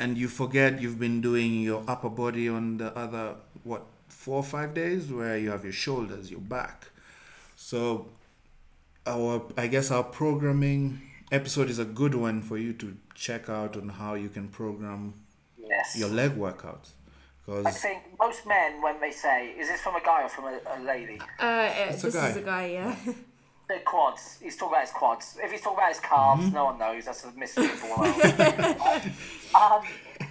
And you forget you've been doing your upper body on the other, what, four or five days where you have your shoulders, your back. So, our, I guess our programming episode is a good one for you to check out on how you can program Yes. your leg workouts. I think most men, when they say, is this from a guy or from a, a lady? Uh, uh, It's a this guy. is a guy, yeah. The quads. He's talking about his quads. If he's talking about his calves, Mm-hmm. no one knows. That's a mystery of the world. um,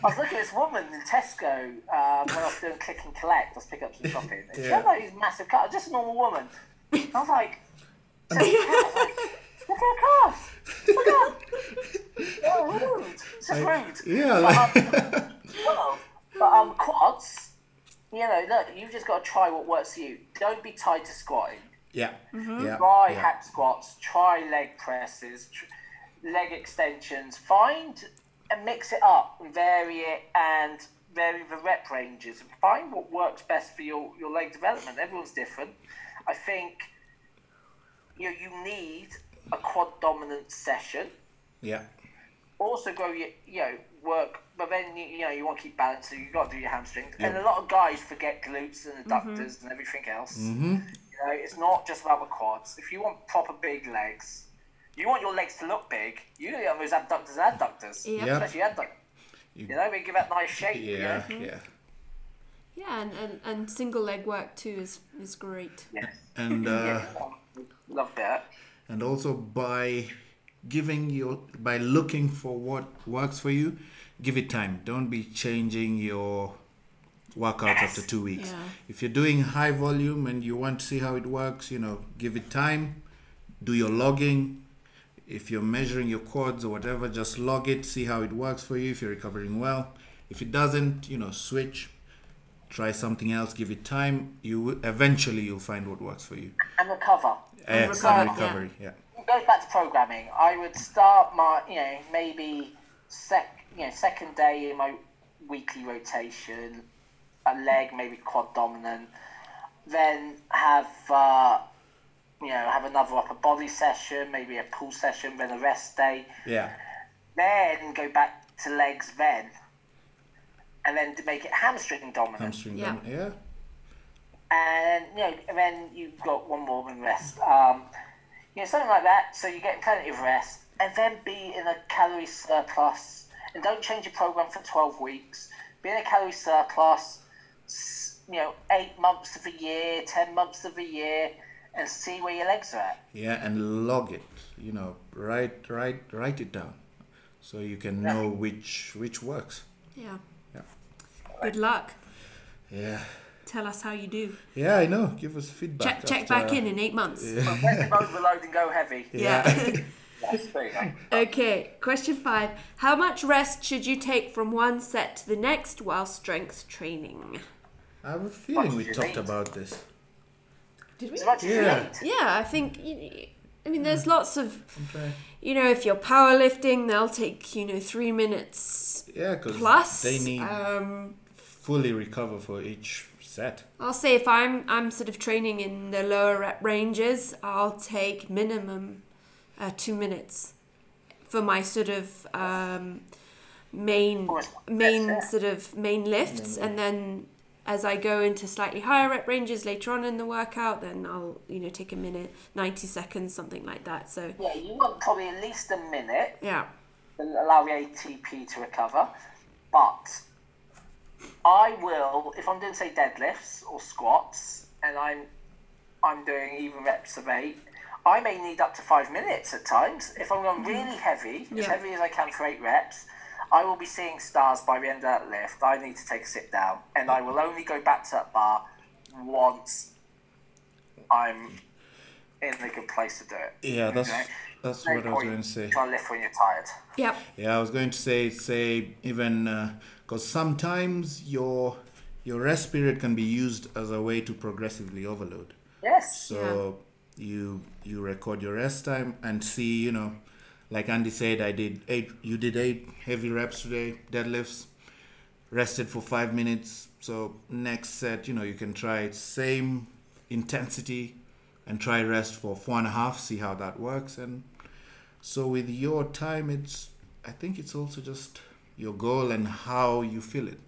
I was looking at this woman in Tesco um, when I was doing click and collect. I was picking up some shopping. And She Yeah. had like these massive calves, just a normal woman. I was like, so calves, like, look at her calves. Look at Oh, rude. It's just rude. yeah, But, um, well, but um, quads, you know, look, you've just got to try what works for you. Don't be tied to squatting. yeah, yeah, Try yeah. hack squats, try leg presses, tr- leg extensions. Find and mix it up and vary it and vary the rep ranges. and Find what works best for your, your leg development. Everyone's different. I think you, know, you need a quad dominant session yeah. also grow your you know work but then you, you know you want to keep balance so you've got to do your hamstrings and a lot of guys forget glutes and adductors and everything else Mm-hmm. you know it's not just about the quads if you want proper big legs you want your legs to look big you need those abductors and adductors Yeah. Yeah. especially adductors you know we give that nice shape you Yeah, know? yeah. Yeah, and, and, and single leg work too is, is great. yeah And uh, yeah love that and also by giving your by looking for what works for you, give it time. Don't be changing your workouts after two weeks. Yeah. If you're doing high volume and you want to see how it works, you know, give it time. Do your logging. If you're measuring your quads or whatever, just log it, see how it works for you. If you're recovering well, if it doesn't, you know, switch. Try something else. Give it time. You will, eventually you'll find what works for you. and recover Yes, recover, and recovery. yeah. it goes back to programming. I would start my, you know, maybe sec, you know, second day in my weekly rotation, a leg maybe quad dominant, then have, uh, you know, have another upper body session, maybe a pull session, then a rest day, Yeah. then go back to legs, then, and then to make it hamstring dominant Hamstring. Yeah. dom- Yeah. and you know, and then you've got one more than rest. Um, you know, something like that. So you get plenty of rest, and then be in a calorie surplus. And don't change your program for twelve weeks. Be in a calorie surplus. You know, eight months of a year, ten months of a year, and see where your legs are at. Yeah, and log it. You know, write write write it down, so you can know which which works. Yeah. Yeah. Good luck. Yeah. Tell us how you do. Yeah, I know. Give us feedback. Check check after- back in in eight months. Yeah. Aggressive overload and go heavy. Yeah. Yes, there you go. okay, question five. How much rest should you take from one set to the next while strength training? I have a feeling we talked you about this. Did we? As much as Yeah. need. Yeah, I think. I mean, there's lots of. I'm. You know, if you're powerlifting, they'll take you know three minutes Yeah, because plus. they need Um, fully recover for each set. I'll say if I'm I'm sort of training in the lower rep ranges, I'll take minimum uh, two minutes for my sort of um, main main sort of main lifts, and then as I go into slightly higher rep ranges later on in the workout, then I'll you know take a minute, ninety seconds, something like that. So Yeah, you want probably at least a minute yeah, to allow the ATP to recover. But I will, if I'm doing say deadlifts or squats, and I'm I'm doing even reps of eight, I may need up to five minutes at times. If I'm going mm-hmm. really heavy, as heavy as I can for eight reps, I will be seeing stars by the end of that lift. I need to take a sit down, and I will only go back to that bar once I'm in a good place to do it. Yeah, that's Okay. that's No what I was point going to say. Trying to lift when you're tired. yep, Yeah, I was going to say say even uh, because sometimes your your rest period can be used as a way to progressively overload. Yes. So you you record your rest time and see, you know, like Andy said, I did eight. You did eight heavy reps today, deadlifts. Rested for five minutes. So next set, you know, you can try same intensity and try rest for four and a half, see how that works. And so with your time, it's I think it's also just your goal and how you feel it.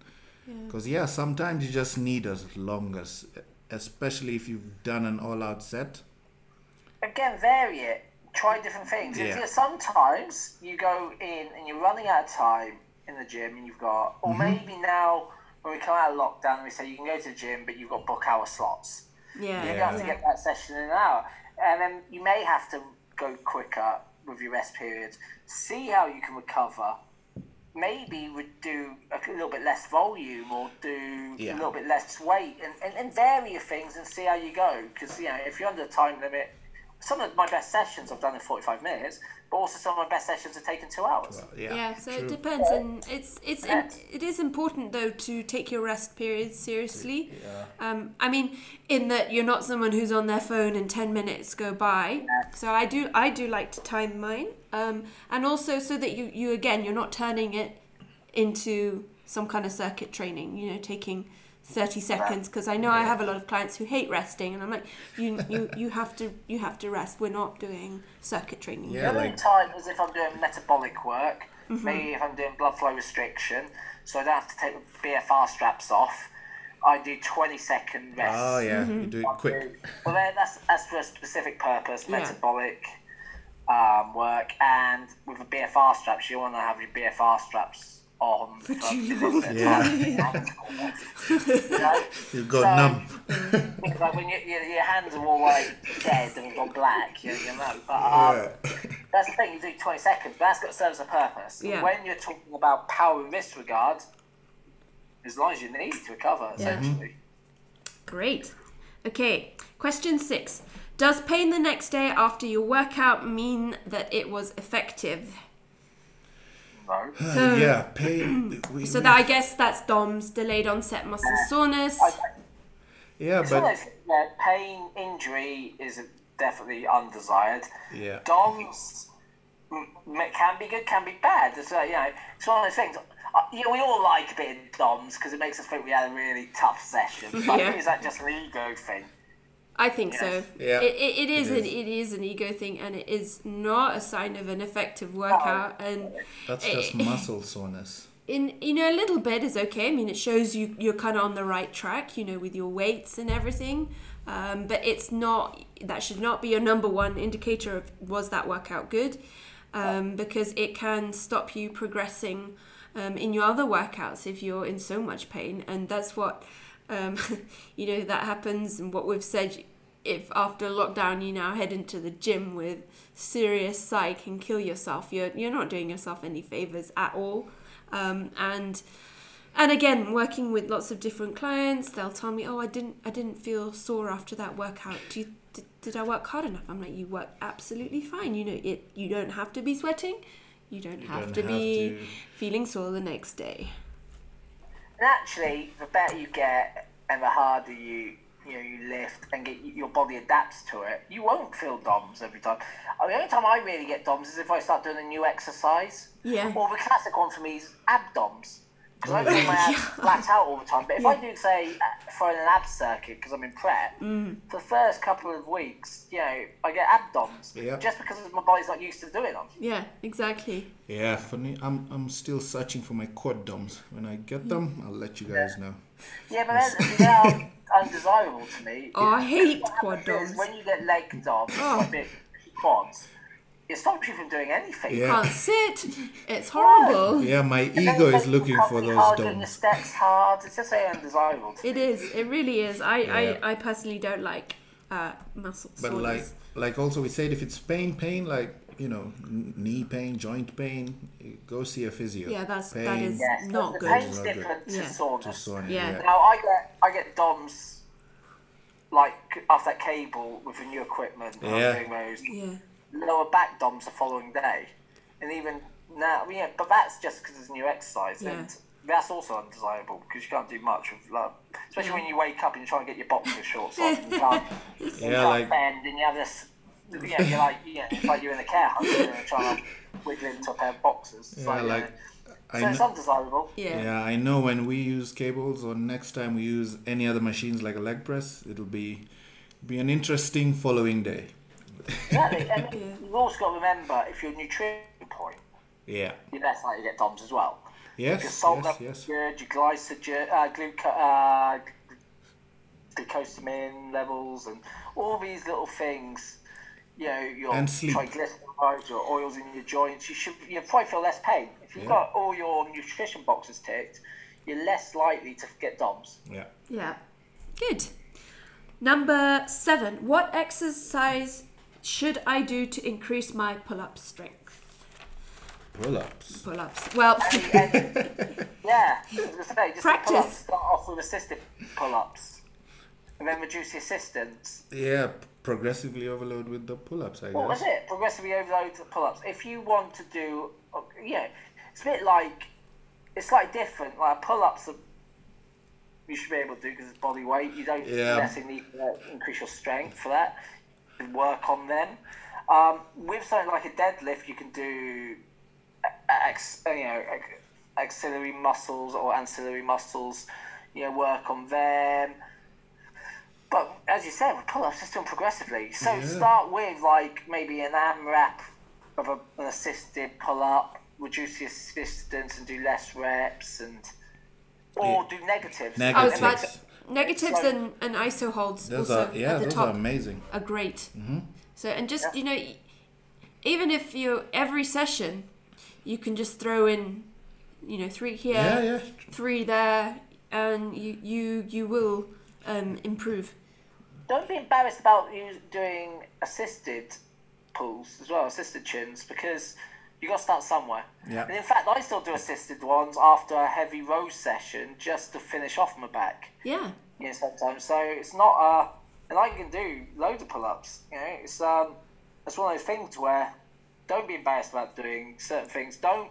Because yeah. sometimes you just need as long as, especially if you've done an all-out set. Again, vary it. Try different things. If Yeah. you- sometimes you go in and you're running out of time in the gym, and you've got, or mm-hmm. maybe now when we come out of lockdown, we say you can go to the gym, but you've got book hour slots. Yeah. You Yeah. have to get that session in an hour, and then you may have to go quicker with your rest periods. See how you can recover. Maybe would do a little bit less volume or do Yeah. a little bit less weight, and, and, and vary your things and see how you go. Because you know if you're under a time limit, some of my best sessions I've done in 45 minutes, but also some of my best sessions have taken two hours. Yeah, Yeah, so true. it depends, and it's it's Yeah. it is important though to take your rest periods seriously. Yeah. Um, I mean, in that you're not someone who's on their phone and ten minutes go by. Yeah. So I do I do like to time mine, um, and also so that you you again you're not turning it into some kind of circuit training. You know, taking. 30 seconds because I know I have a lot of clients who hate resting and I'm like you you you have to you have to rest we're not doing circuit training Yeah, The other like- time is if I'm doing metabolic work, Mm-hmm. maybe if I'm doing blood flow restriction, so I don't have to take the BFR straps off. I do 20 second rest. Oh yeah, Mm-hmm. you do it quick. Well, then that's that's for a specific purpose, Yeah. metabolic um, work, and with the BFR straps, you want to have your BFR straps on for, too yeah. You go So- numb. Because like when you, your, your hands are all like dead and gone black, you, you know. But um, Yeah. that's the thing, you do 20 seconds, but that's got serves a purpose. Yeah. When you're talking about power in this regard, as long as you need to recover, essentially. Great. Okay, question six. Does pain the next day after your workout mean that it was effective? Uh, yeah, pain. We, So we- that I guess that's DOMS, delayed onset muscle soreness. yeah, but yeah, pain, injury is definitely undesired. yeah, DOMS can be good, can be bad. It's, uh, you know, it's one of those things. Uh, you know, we all like a bit of DOMS because it makes us think we had a really tough session. But Yeah. is that just an ego thing? I think so. Yeah, It, it, it is it an it is an ego thing, and it is not a sign of an effective workout. And that's just muscle soreness. in you know a little bit is okay. I mean, it shows you you're kind of on the right track. You know, with your weights and everything. Um, but it's not that should not be your number one indicator of was that workout good, um, because it can stop you progressing um, in your other workouts if you're in so much pain, and that's what um, you know that happens. And what we've said, if after lockdown you now head into the gym with serious psych and kill yourself, you're you're not doing yourself any favors at all, um, and and again working with lots of different clients they'll tell me oh i didn't i didn't feel sore after that workout. Do you did, did i work hard enough? I'm like you work absolutely fine. You know it you don't have to be sweating. You don't have don't to have be to. feeling sore the next day And actually, the better you get and the harder you you know you lift and get your body adapts to it, you won't feel DOMS every time. I mean, the only time I really get DOMS is if I start doing a new exercise. Yeah. Or the classic one for me is abdoms. Because I do my abs flat out all the time. But if I do, say, uh, throwing an ab circuit because I'm in prep, Mm. for the first couple of weeks, you know, I get abdoms. Yeah. Just because my body's not used to doing them. yeah exactly Yeah, funny. I'm I'm still searching for my quad DOMs. When I get them, I'll let you guys know. Yeah, but then they are undesirable to me. oh i hate quad Because doms when you get leg DOMs, Oh. like big quads, it stops you from doing anything. Yeah. can't sit it's horrible Yeah, my ego is looking for those hard, doing your DOMs. steps hard. It's just very undesirable. It is. it me. is it really is i Yeah. I, I personally don't like uh muscle But like soreness like also we said if it's pain, pain like you know knee pain, joint pain, go see a physio. Yeah, that's- pain is- Yes, Not the good. pain's Not good. different to Yeah. soreness. to soreness. Yeah. Yeah. Now I get I get DOMs like off that cable with the new equipment. Yeah. I'm doing those yeah lower back DOMs the following day, and even now, yeah, but that's just because it's new exercise, Yeah. and that's also undesirable because you can't do much with love. Especially Yeah. when you wake up and you're trying to get your boxer shorts on, and you can't, you Yeah, can't like- bend, and you have this. Yeah, you're like yeah, it's like you're in a care home, you know, trying to wiggle into a pair of boxers. It's Yeah, like, like yeah. I so it's know, undesirable. yeah yeah, I know when we use cables or next time we use any other machines like a leg press, it'll be Be an interesting following day. Exactly. And then you've also got to remember if your nutrition point, Yeah. you're less likely to get DOMS as well. Your Yes. salt Yes. level Yes. is good, your glycogen, uh, gluco- uh, glucosamine levels, and all these little things. You know, your triglycerides, your oils in your joints. You should you probably feel less pain if you've Yeah. got all your nutrition boxes ticked. You're less likely to get DOMS. Yeah. Yeah. Good. Number seven. What exercise should I do to increase my pull up strength? Pull-ups. Pull ups. Well, Yeah, I was say just Practice. Pull-ups, start off with assisted pull-ups, and then reduce the assistance. Yeah. Progressively overload with the pull-ups. I What was guess. it? Progressively overload the pull-ups. If you want to do, uh, yeah, it's a bit like it's like different. Like pull-ups, are, you should be able to do because it's body weight. You don't Yeah. necessarily need to increase your strength for that. You can work on them. Um, with something like a deadlift, you can do, ex, you know, ex- auxiliary muscles or ancillary muscles. You know, work on them. But as you said, with pull-ups, just done progressively. So Yeah. start with like maybe an AMRAP of a, an assisted pull-up, reduce the assistance and do less reps, and or do negatives. I was about Negatives. Negatives So- and, and iso holds Those also are yeah. at the Those top are amazing. are great. Mm-hmm. So and just Yeah. you know, even if you every session, you can just throw in, you know, three here, Yeah. Yeah. three there, and you you you will um, improve. Don't be embarrassed about you doing assisted pulls as well, assisted chins, because you got to start somewhere. Yeah. And in fact, I still do assisted ones after a heavy row session just to finish off my back. Yeah, you know, sometimes. So it's not uh and I can do loads of pull ups, you know, it's um it's one of those things where don't be embarrassed about doing certain things. Don't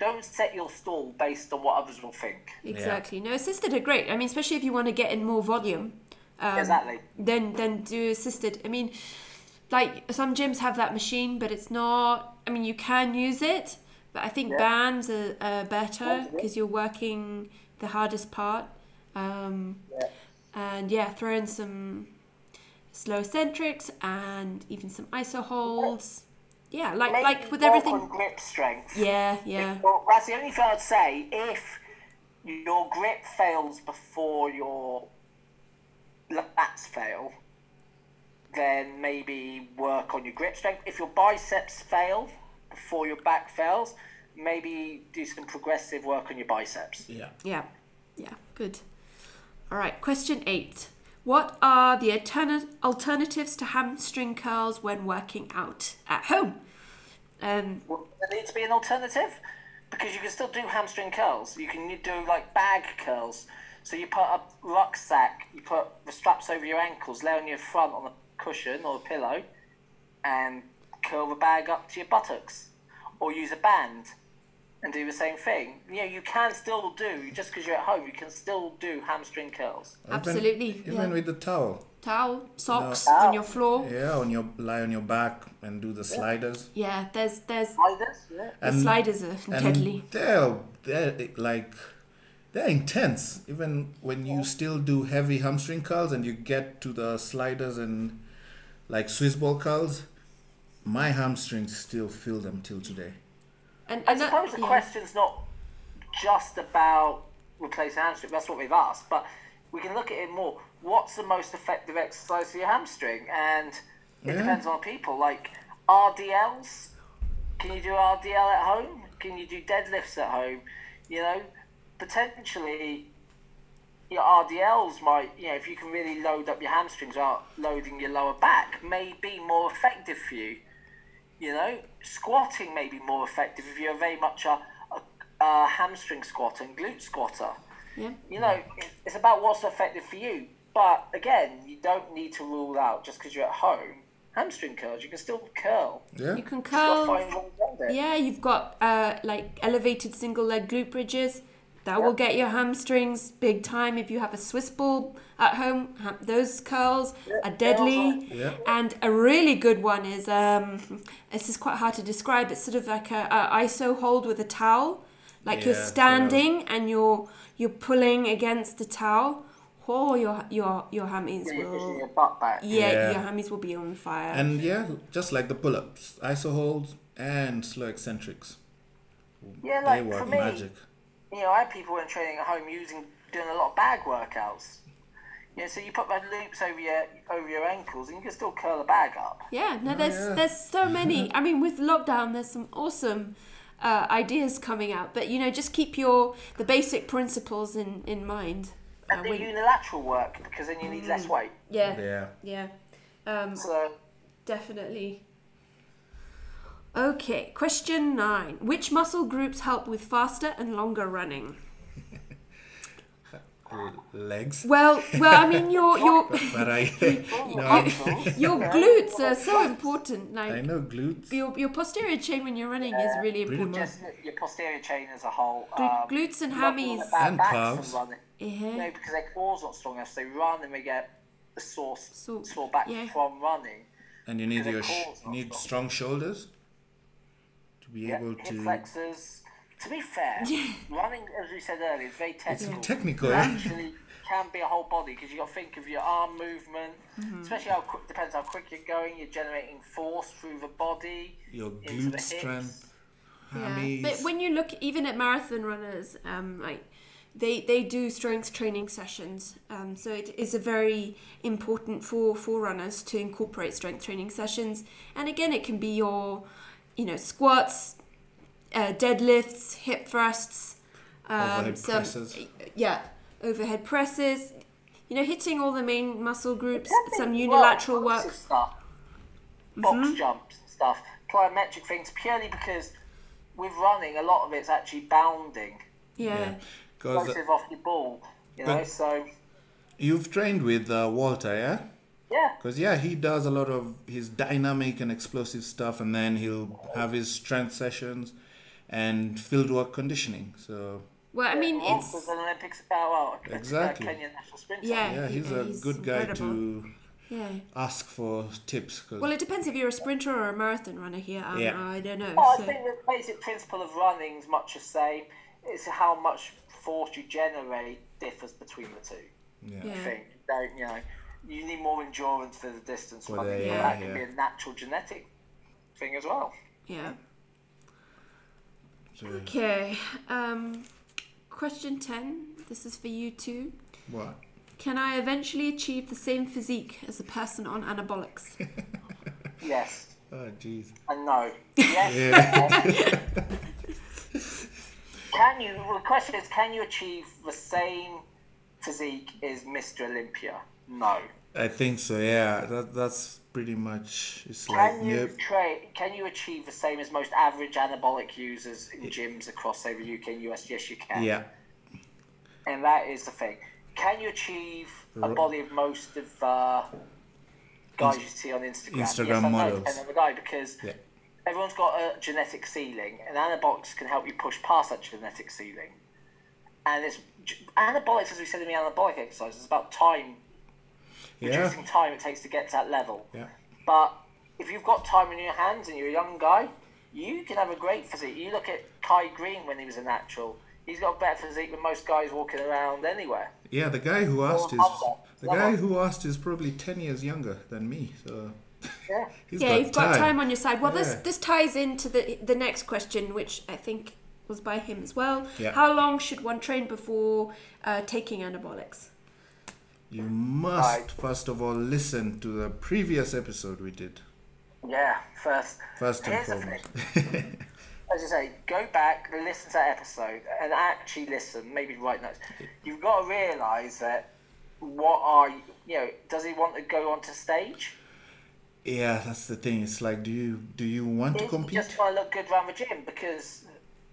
don't set your stall based on what others will think. exactly. No, assisted are great. I mean, especially if you want to get in more volume. Um, exactly. then then do assisted. I mean, like some gyms have that machine, but it's not. I mean, you can use it, but I think Yeah. bands are, are better because you're working the hardest part. Um, Yeah. And yeah, throw in some slow eccentrics and even some iso holds. Yeah, like Maybe like with everything. on grip strength. Yeah, yeah, Well, that's the only thing I'd say. If your grip fails before your lats fail, then maybe work on your grip strength. If your biceps fail before your back fails, maybe do some progressive work on your biceps. Yeah. yeah, yeah. Good. All right. Question eight. What are the alterna- alternatives to hamstring curls when working out at home? Um, Well, there needs to be an alternative because you can still do hamstring curls. You can do like bag curls. So you put a rucksack, you put the straps over your ankles, lay on your front on a cushion or a pillow, and curl the bag up to your buttocks, or use a band and do the same thing. You know, you can still do just because you're at home. You can still do hamstring curls. Absolutely, Even, yeah. with the towel. towel, socks No. on your floor. Yeah. On your lie on your back and do the sliders. Yeah, there's there's Like this, yeah. the And- sliders are And deadly. they're they're like they're intense. Even when you still do heavy hamstring curls and you get to the sliders and like Swiss ball curls, my hamstrings still feel them till today. And, I and that- suppose the yeah. question's not just about replacing hamstring. That's what we've asked, but we can look at it more. What's the most effective exercise for your hamstring? And it Yeah. depends on people. Like RDLs, can you do RDL at home? Can you do deadlifts at home? You know, potentially. Your RDLs might, you know, if you can really load up your hamstrings without loading your lower back, may be more effective for you. You know, squatting may be more effective if you're very much a, a, a hamstring squatter and glute squatter. Yeah. You know, it's about what's effective for you. But again, you don't need to rule out just because you're at home hamstring curls. You can still curl. Yeah. You can curl. You yeah, you've got uh, like elevated single leg glute bridges. That will get your hamstrings big time if you have a Swiss ball at home. Ha- those curls are deadly. Yeah. And a really good one is um, this is quite hard to describe. It's sort of like a, a ISO hold with a towel, like you're Yeah, standing and you're you're pulling against the towel. oh, your your your hammies Yeah, will your yeah, Yeah. your hammies will be on fire. And yeah, just like the pull-ups, iso holds and slow eccentrics. Yeah, they like work for me, magic. You know, I had people when training at home using doing a lot of bag workouts. Yeah, so you put red loops over your over your ankles, and you can still curl the bag up. Yeah, no, there's yeah. there's so many. I mean, with lockdown, there's some awesome uh, ideas coming out. But you know, just keep your the basic principles in in mind. Uh, And do when- unilateral work because then you need Mm. less weight. yeah, Yeah. yeah, um, So definitely. Okay, question nine. Which muscle groups help with faster and longer running? Legs. Well, well, I mean, your your But I, no, your glutes are so important. I know glutes. your your posterior chain when you're running is really important. just your posterior chain as a whole. Glu- Um, glutes and a hammies. people have bad And calves. from running. Yeah. No, because their core's not strong enough. So they run and they get a sore, So- sore back yeah. from running. And you need your sh- core's you not need strong. strong shoulders to be Yeah, able hip to. flexors. To be fair, running, as we said earlier, is very technical. It's technical, It actually can be a whole body because you got to think of your arm movement, Mm-hmm. especially how quick depends how quick you're going. You're generating force through the body. Your into the glute strength, Yeah. But when you look even at marathon runners, um, like they they do strength training sessions. Um, so it is a very important for for runners to incorporate strength training sessions. And again, it can be your, you know, squats, uh, deadlifts, hip thrusts, um, Overhead some presses. yeah, overhead presses. You know, hitting all the main muscle groups, Can some unilateral well, work. lots of stuff, box jumps, stuff, plyometric things. Purely because with running, a lot of it's actually bounding, Yeah. Because explosive off your ball. you know. So you've trained with uh, Walter, yeah? Yeah. Because yeah, he does a lot of his dynamic and explosive stuff, and then he'll have his strength sessions and fieldwork conditioning. So Well, I mean, Wolf it's an Olympics, uh, well, Exactly. Kenyan national sprinter. Yeah. yeah, he- he's a he's good guy incredible. to yeah. ask for tips. 'cause- Well, it depends if you're a sprinter or a marathon runner here. Um, Yeah. I don't know. Well, I think the basic principle of running is much the same. It's how much force you generate differs between the two. yeah. I think don't you know you need more endurance for the distance For running. the- but yeah, that can be a natural genetic thing as well. Yeah. So, Okay. Um, question 10. This is for you too. what? Can I eventually achieve the same physique as a person on anabolics? Yes Oh, jeez. and no. Yes. yes. can you? Well, the question is, can you achieve the same physique as Mr. Olympia? No. I think so. Yeah, that that's pretty much. It's like Can you nope. tra- Can you achieve the same as most average anabolic users in gyms across, say, the UK and US? Yes, you can. Yeah, And that is the thing. Can you achieve a body of most of uh, guys you see on Instagram? Instagram yes, models. on the guy, because Yeah. everyone's got a genetic ceiling, and anabolics can help you push past that genetic ceiling. And it's anabolics, as we said in the anabolic exercise, is about time, reducing time it takes to get to that level. yeah. But if you've got time in your hands and you're a young guy, you can have a great physique. You look at Kai Greene when he was a natural. He's got a better physique than most guys walking around anywhere. Yeah, the guy who asked is Humble. the guy who asked is probably ten years younger than me. So Yeah. he's yeah, got you've got time on your side. Well, this this ties into the the next question, which I think was by him as well. Yeah. How long should one train before uh, taking anabolics? You must Right. first of all listen to the previous episode we did. Yeah, first. First and foremost. As I say, go back, listen to that episode, and actually listen. Maybe write notes. You've got to realise that what are you, you know? Does he want to go onto stage? yeah, that's the thing. It's like, do you do you want to compete? just want to look good around the gym? Because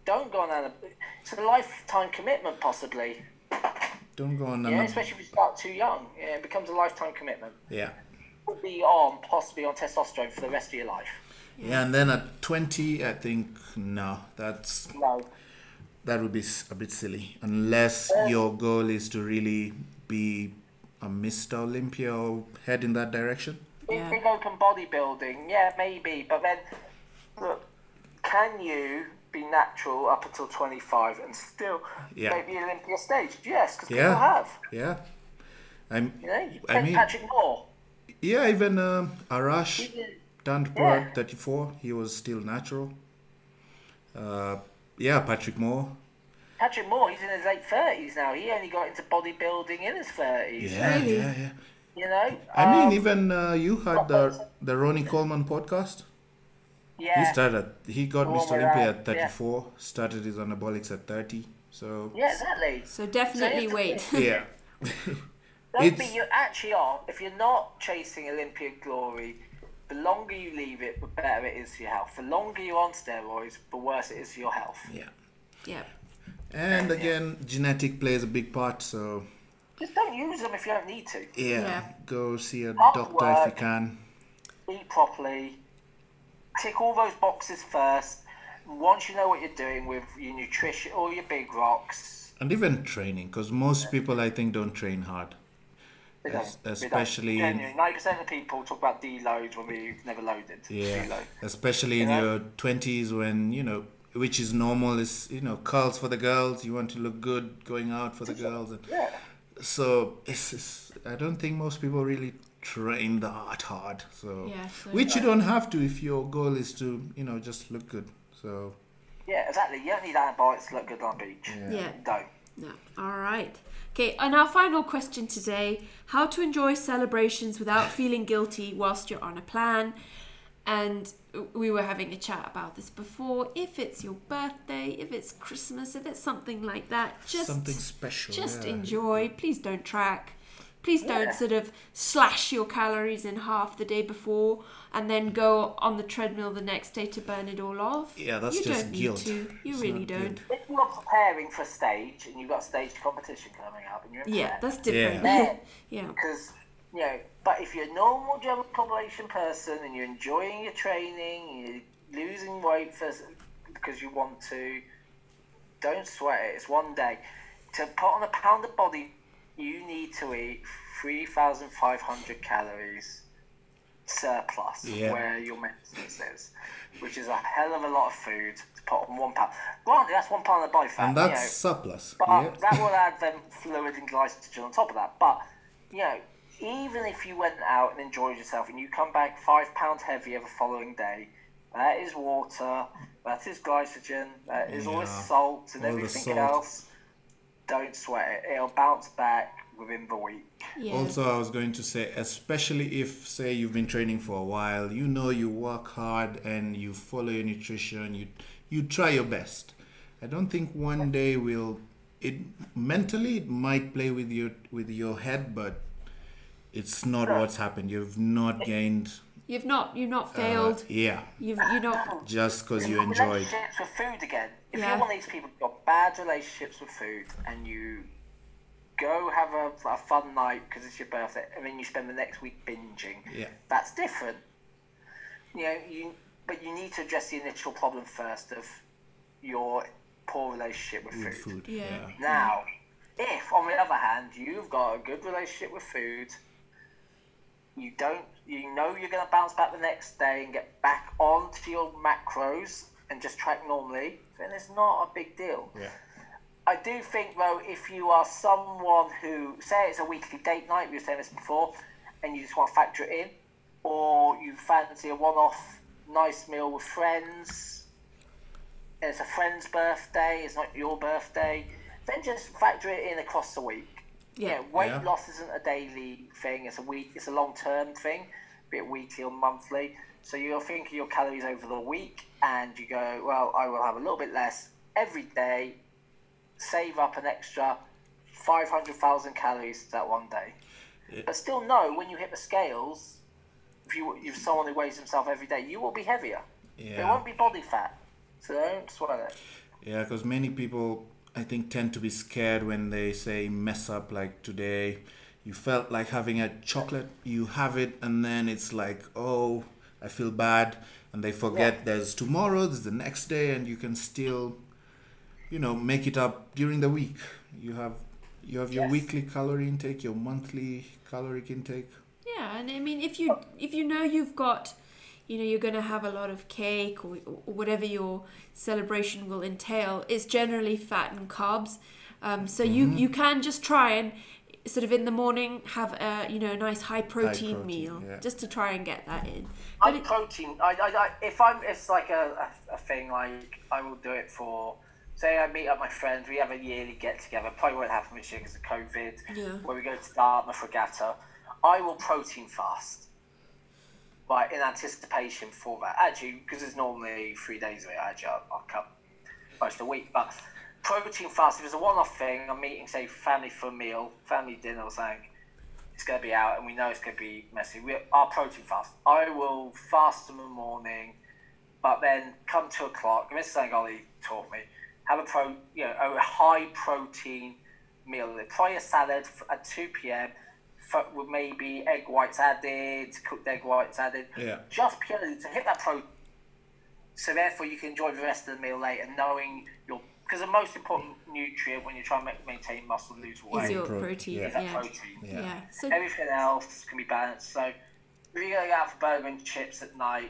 don't go on that. It's a lifetime commitment, possibly. Don't go on. Yeah, another- especially if you start too young. Yeah, it becomes a lifetime commitment. yeah. Could be on, possibly on testosterone for the rest of your life. Yeah, and then at 20, I think no, that's No. that would be a bit silly unless your goal is to really be a Mr. Olympia or head in that direction. Big, Yeah. big open bodybuilding, yeah, maybe. But then, look, can you be natural up until 25 and still Yeah. make the Olympia stage? Yes, because Yeah. people have. Yeah, I'm, You know, you I mean, Patrick Moore. yeah, even um, Arash, He did- down to Yeah. 34, he was still natural. Uh, yeah, Patrick Moore. Patrick Moore, he's in his late thirties now. He only got into bodybuilding in his thirties. Yeah, Really? yeah, yeah. You know. I mean, Um, even uh, you had the the Ronnie Coleman podcast. Yeah. He started. He got The Mr. Olympia uh, at 34. Started his anabolics at 30. So Yeah, exactly. So definitely So wait. yeah, Don't be. You actually are. If you're not chasing Olympian glory, the longer you leave it, the better it is for your health. The longer you're on steroids, the worse it is for your health. yeah. yeah. And again, genetic plays a big part. So Just don't use them if you don't need to. yeah, Yeah. go see a Hard doctor if you can. Eat properly. Tick all those boxes first. Once you know what you're doing with your nutrition, all your big rocks, And even training, because most people I think don't train hard. don't. Especially in- Genuinely, 90% of people talk about deloads when we've never loaded. Yeah, Deload. especially in know? your twenties when you know, which is normal. Is you know, curls for the girls. You want to look good going out for the girls, and Yeah. so it's, it's I don't think most people really train that hard. So, Yeah, so- which you don't have to if your goal is to you know just look good. So Yeah, exactly. You don't need anabolics to look good on the beach. Yeah. You don't. No. All right. Okay, and our final question today how to enjoy celebrations without feeling guilty whilst you're on a plan. And we were having a chat about this before. If it's your birthday, if it's Christmas, if it's something like that, just something special. just yeah. enjoy. Please don't track. Please don't Yeah. sort of slash your calories in half the day before and then go on the treadmill the next day to burn it all off. Yeah, that's you just don't guilt. Need to. You It's really don't. good. If you're preparing for a stage and you've got a stage competition coming up and you're Yeah, that's different. Yeah. yeah. because you know. But if you're a normal general population person and you're enjoying your training, you're losing weight for, because you want to, don't sweat it. It's one day. To put on a pound of body, you need to eat three thousand five hundred calories surplus Yeah. where your maintenance is, which is a hell of a lot of food to put on one pound. Granted, that's one pound of body fat. and you that's know, surplus. but Yeah. that will add then fluid and glycogen on top of that. But you know, even if you went out and enjoyed yourself and you come back five pounds heavier the following day, that is water, that is glycogen, that is all the Yeah, salt and all everything salt. else. Don't sweat it; it'll bounce back within the week. Yeah. Also, I was going to say, especially if, say, you've been training for a while, you know you work hard and you follow your nutrition, you you try your best. I don't think one day will it mentally it might play with your with your head, but it's not what's happened. You've not gained. You've not you've not uh, failed. yeah, You've you not just because you enjoyed. relationships with food again. If Yeah. you're one of these people who've got bad relationships with food and you go have a, a fun night because it's your birthday and then you spend the next week binging, Yeah. that's different. You know, you but you need to address the initial problem first of your poor relationship with, With food. food. Yeah. Yeah. Now, if on the other hand you've got a good relationship with food, you don't, you know you're going to bounce back the next day and get back onto your macros and just track normally, then it's not a big deal. Yeah. I do think though, if you are someone who say it's a weekly date night, we were saying this before, and you just want to factor it in, or you fancy a one-off nice meal with friends, and it's a friend's birthday, it's not your birthday, then just factor it in across the week. Yeah. weight Yeah. loss isn't a daily thing; it's a week, it's a long-term thing, be it weekly or monthly. So you'll think of your calories over the week, and you go, well, I will have a little bit less every day save up an extra 500,000 calories that one day. But still know when you hit the scales, if you if someone who weighs himself every day, you will be heavier. Yeah. won't be body fat. So don't sweat it. Yeah, because many people, I think, tend to be scared when they say mess up like today. You felt like having a chocolate, you have it, and then it's like, oh, I feel bad. And they forget Yeah. there's tomorrow, there's the next day, and you can still, you know, make it up during the week. You have you have your Yes. weekly calorie intake, your monthly caloric intake. Yeah, and I mean, if you if you know you've got, you know, you're going to have a lot of cake or, or whatever your celebration will entail, it's generally fat and carbs. Um, so you you can just try and sort of in the morning have a you know a nice high protein, protein, meal yeah. just to try and get that in. I But it, protein. I, I, I, if I'm, it's like a, a, a thing. Like I will do it for. Say I meet up my friends. We have a yearly get together. Probably won't happen this year because of COVID. Yeah. Where we go to Dartmouth Regatta. I will protein fast. Like in anticipation for that. Actually, because it's normally three days of it. Actually, I'll, I'll cut most of the week. But protein fast. If it's a one-off thing, I'm meeting say family for a meal, family dinner or something it's going to be out and we know it's going to be messy. We are protein fast. I will fast in the morning, but then come two o'clock. And this is something Ollie taught me. Have a pro, you know, a high protein meal. Probably a salad at two p.m. with maybe egg whites added, cooked egg whites added. Yeah. Just purely to hit that protein. So therefore, you can enjoy the rest of the meal later, knowing your because the most important nutrient when you're trying to ma- maintain muscle lose weight is your pro- protein, yeah. is that yeah. protein. Yeah. Yeah. So Everything else can be balanced. So if you're going out for burger and chips at night,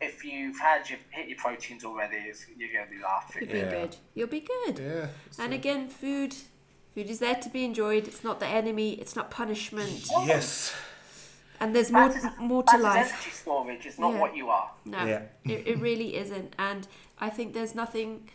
if you've had your hit your proteins already, you're going to be laughing. you'll be Yeah. good. You'll be good. Yeah. And again, food, food is there to be enjoyed. It's not the enemy. It's not punishment. Yes. And there's more, That is- more to life. energy storage. It's not Yeah. what you are. No, Yeah. it, it really isn't. And I think there's nothing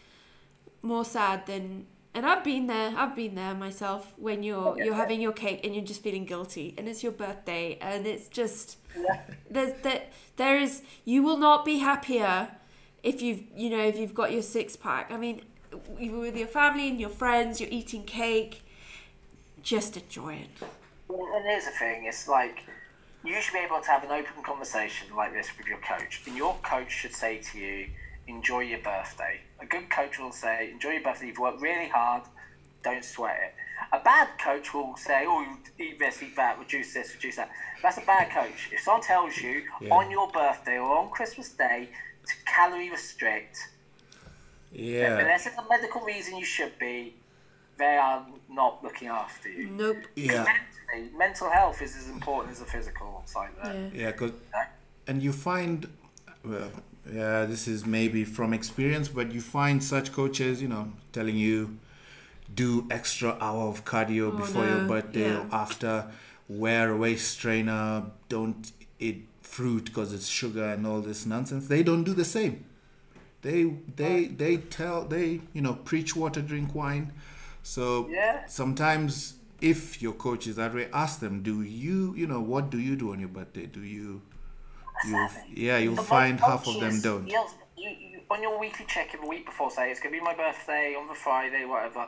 more sad than, and I've been there. I've been there myself. When you're you're having your cake and you're just feeling guilty, and it's your birthday, and it's just there's that there is you will not be happier if you've you know if you've got your six pack. I mean, you with your family and your friends, you're eating cake. Just enjoy it. And here's the thing: it's like you should be able to have an open conversation like this with your coach, and your coach should say to you, "Enjoy your birthday." A good coach will say, "Enjoy your birthday. You've worked really hard. Don't sweat it." A bad coach will say, "Oh, you eat this, eat that, reduce this, reduce that." That's a bad coach. If someone tells you Yeah. on your birthday or on Christmas Day to calorie restrict, Yeah. unless it's a medical reason you should be, they are not looking after you. Nope. Yeah. Mentally, mental health is as important as the physical side of it. Yeah. Yeah, 'cause- and you find, well, yeah, this is maybe from experience, but you find such coaches, you know, telling you do extra hour of cardio Oh, before your birthday yeah. or after, wear a waist trainer, don't eat fruit because it's sugar and all this nonsense. They don't do the same. They they they tell they you know preach water, drink wine. So Yeah. sometimes if your coach is that way, ask them, do you you know what do you do on your birthday? Do you you yeah you'll But my find half of them don't. You, you, you, on your weekly check-in the week before, say it's going to be my birthday on the Friday, whatever.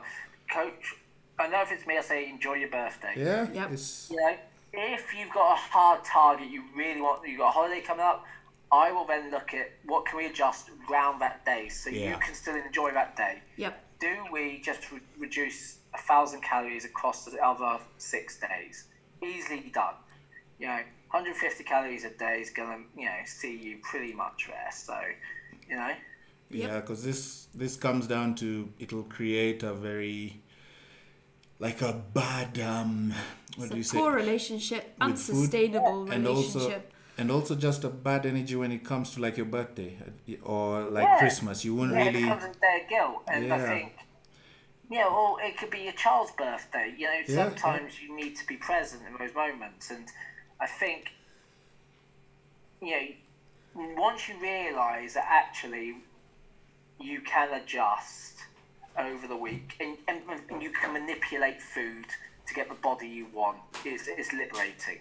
Coach, I know if it's me, I say enjoy your birthday. Yeah, Yep. it's You know, if you've got a hard target, you really want, you've got a holiday coming up. I will then look at what can we adjust around that day so you can still enjoy that day. Yep. do we just re- reduce a thousand calories across the other six days? Easily done. You know, 150 calories a day is gonna, you know, see you pretty much there. So, you know, Yeah, because this this comes down to it'll create a very like a bad um what It's do you a say poor relationship, with food, unsustainable and also relationship. and also just a bad energy when it comes to like your birthday uh, or like Yeah. Christmas. You won't yeah, it really becomes a their guilt, and I Yeah. think, yeah, well, it could be your child's birthday. You know, Yeah, sometimes you need to be present in those moments, and I think, you know, once you realise that actually you can adjust over the week, and, and, and you can manipulate food to get the body you want, is is liberating.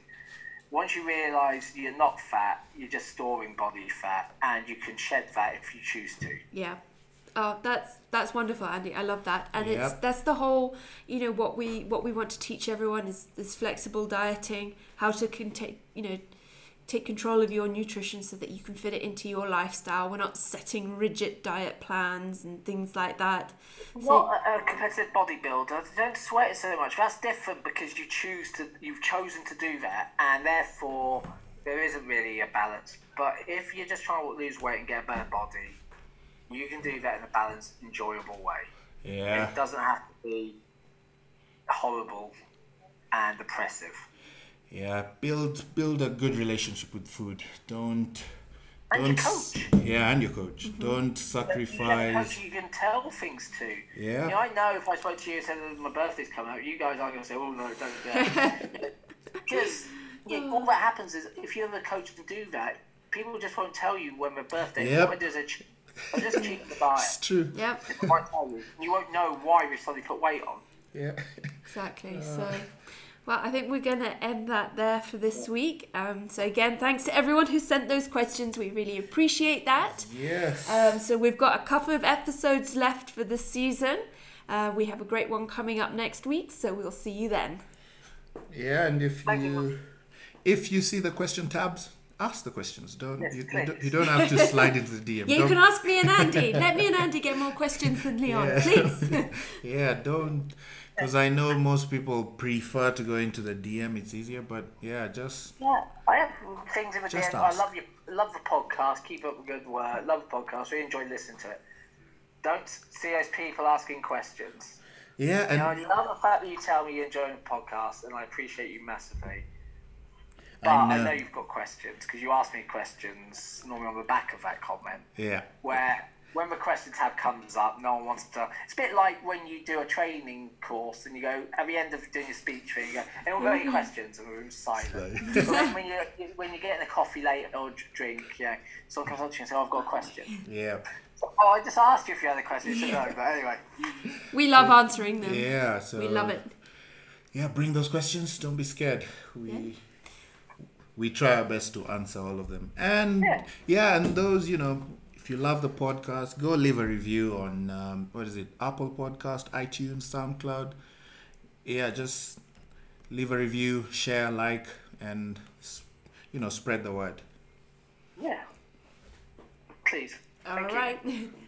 Once you realise you're not fat, you're just storing body fat, and you can shed that if you choose to. Yeah. Oh, that's that's wonderful, Andy. I love that, and it's that's the whole. You know what we what we want to teach everyone is this flexible dieting, how to can take you know take control of your nutrition so that you can fit it into your lifestyle. We're not setting rigid diet plans and things like that. Not a, a competitive bodybuilder. Don't sweat it so much. That's different because you choose to. You've chosen to do that, and therefore there isn't really a balance. But if you're just trying to lose weight and get a better body, you can do that in a balanced, enjoyable way. yeah It doesn't have to be horrible and oppressive. yeah build build a good relationship with food. Don't And Don't. Yeah, and your coach. Mm-hmm. Don't You sacrifice. coach you can tell things to. Yeah. You know, I know if I spoke to you and said my birthday's coming up, you guys aren't going to say, oh, no, don't do that. Because yeah, all that happens is if you're the coach to do that, people just won't tell you when their birthday is. Yep. What I do is I just cheat the diet. It's true. Yep, I won't tell you. You won't know why you suddenly put weight on. Yeah. exactly. So, well, I think we're going to end that there for this week. Um, so, again, thanks to everyone who sent those questions. We really appreciate that. Yes. Um, so, we've got a couple of episodes left for this season. Uh, we have a great one coming up next week, so we'll see you then. Yeah, and if you. you if you see the question tabs, ask the questions. Don't Yes, you, you, don't, you don't have to slide into the DM. Yeah, you Don't- can ask me and Andy. Let me and Andy get more questions than Leon, Yeah. please. yeah, don't because I know most people prefer to go into the DM. It's easier, but yeah, just Yeah, I have things in the Just DM. I love you. Love the podcast. Keep up the good work. Love the podcast. Really enjoy listening to it. Don't see those people asking questions. yeah, You know, and I love the fact that you tell me you're enjoying the podcast, and I appreciate you massively. But I I know. Uh, know, you've got questions because you ask me questions normally on the back of that comment. yeah, Where when the question tab comes up, no one wants to. It's a bit like when you do a training course and you go at the end of doing your speech, thing, you go, "Anyone got any mm. questions?" And the room's silent. But then when you when you're getting a coffee later or drink, yeah, someone comes up to you and says, oh, "I've got a question." yeah, Oh, I just asked you if you had a question. You said no, but anyway, We love answering them. yeah. So We love it. Yeah, bring those questions. Don't be scared. We we try our best to answer all of them. And Yeah. yeah, and those you know, if you love the podcast, go leave a review on um, what is it? Apple Podcast, iTunes, SoundCloud. Yeah, just leave a review, share, like, and you know, spread the word. yeah. Please. All Thank you. right.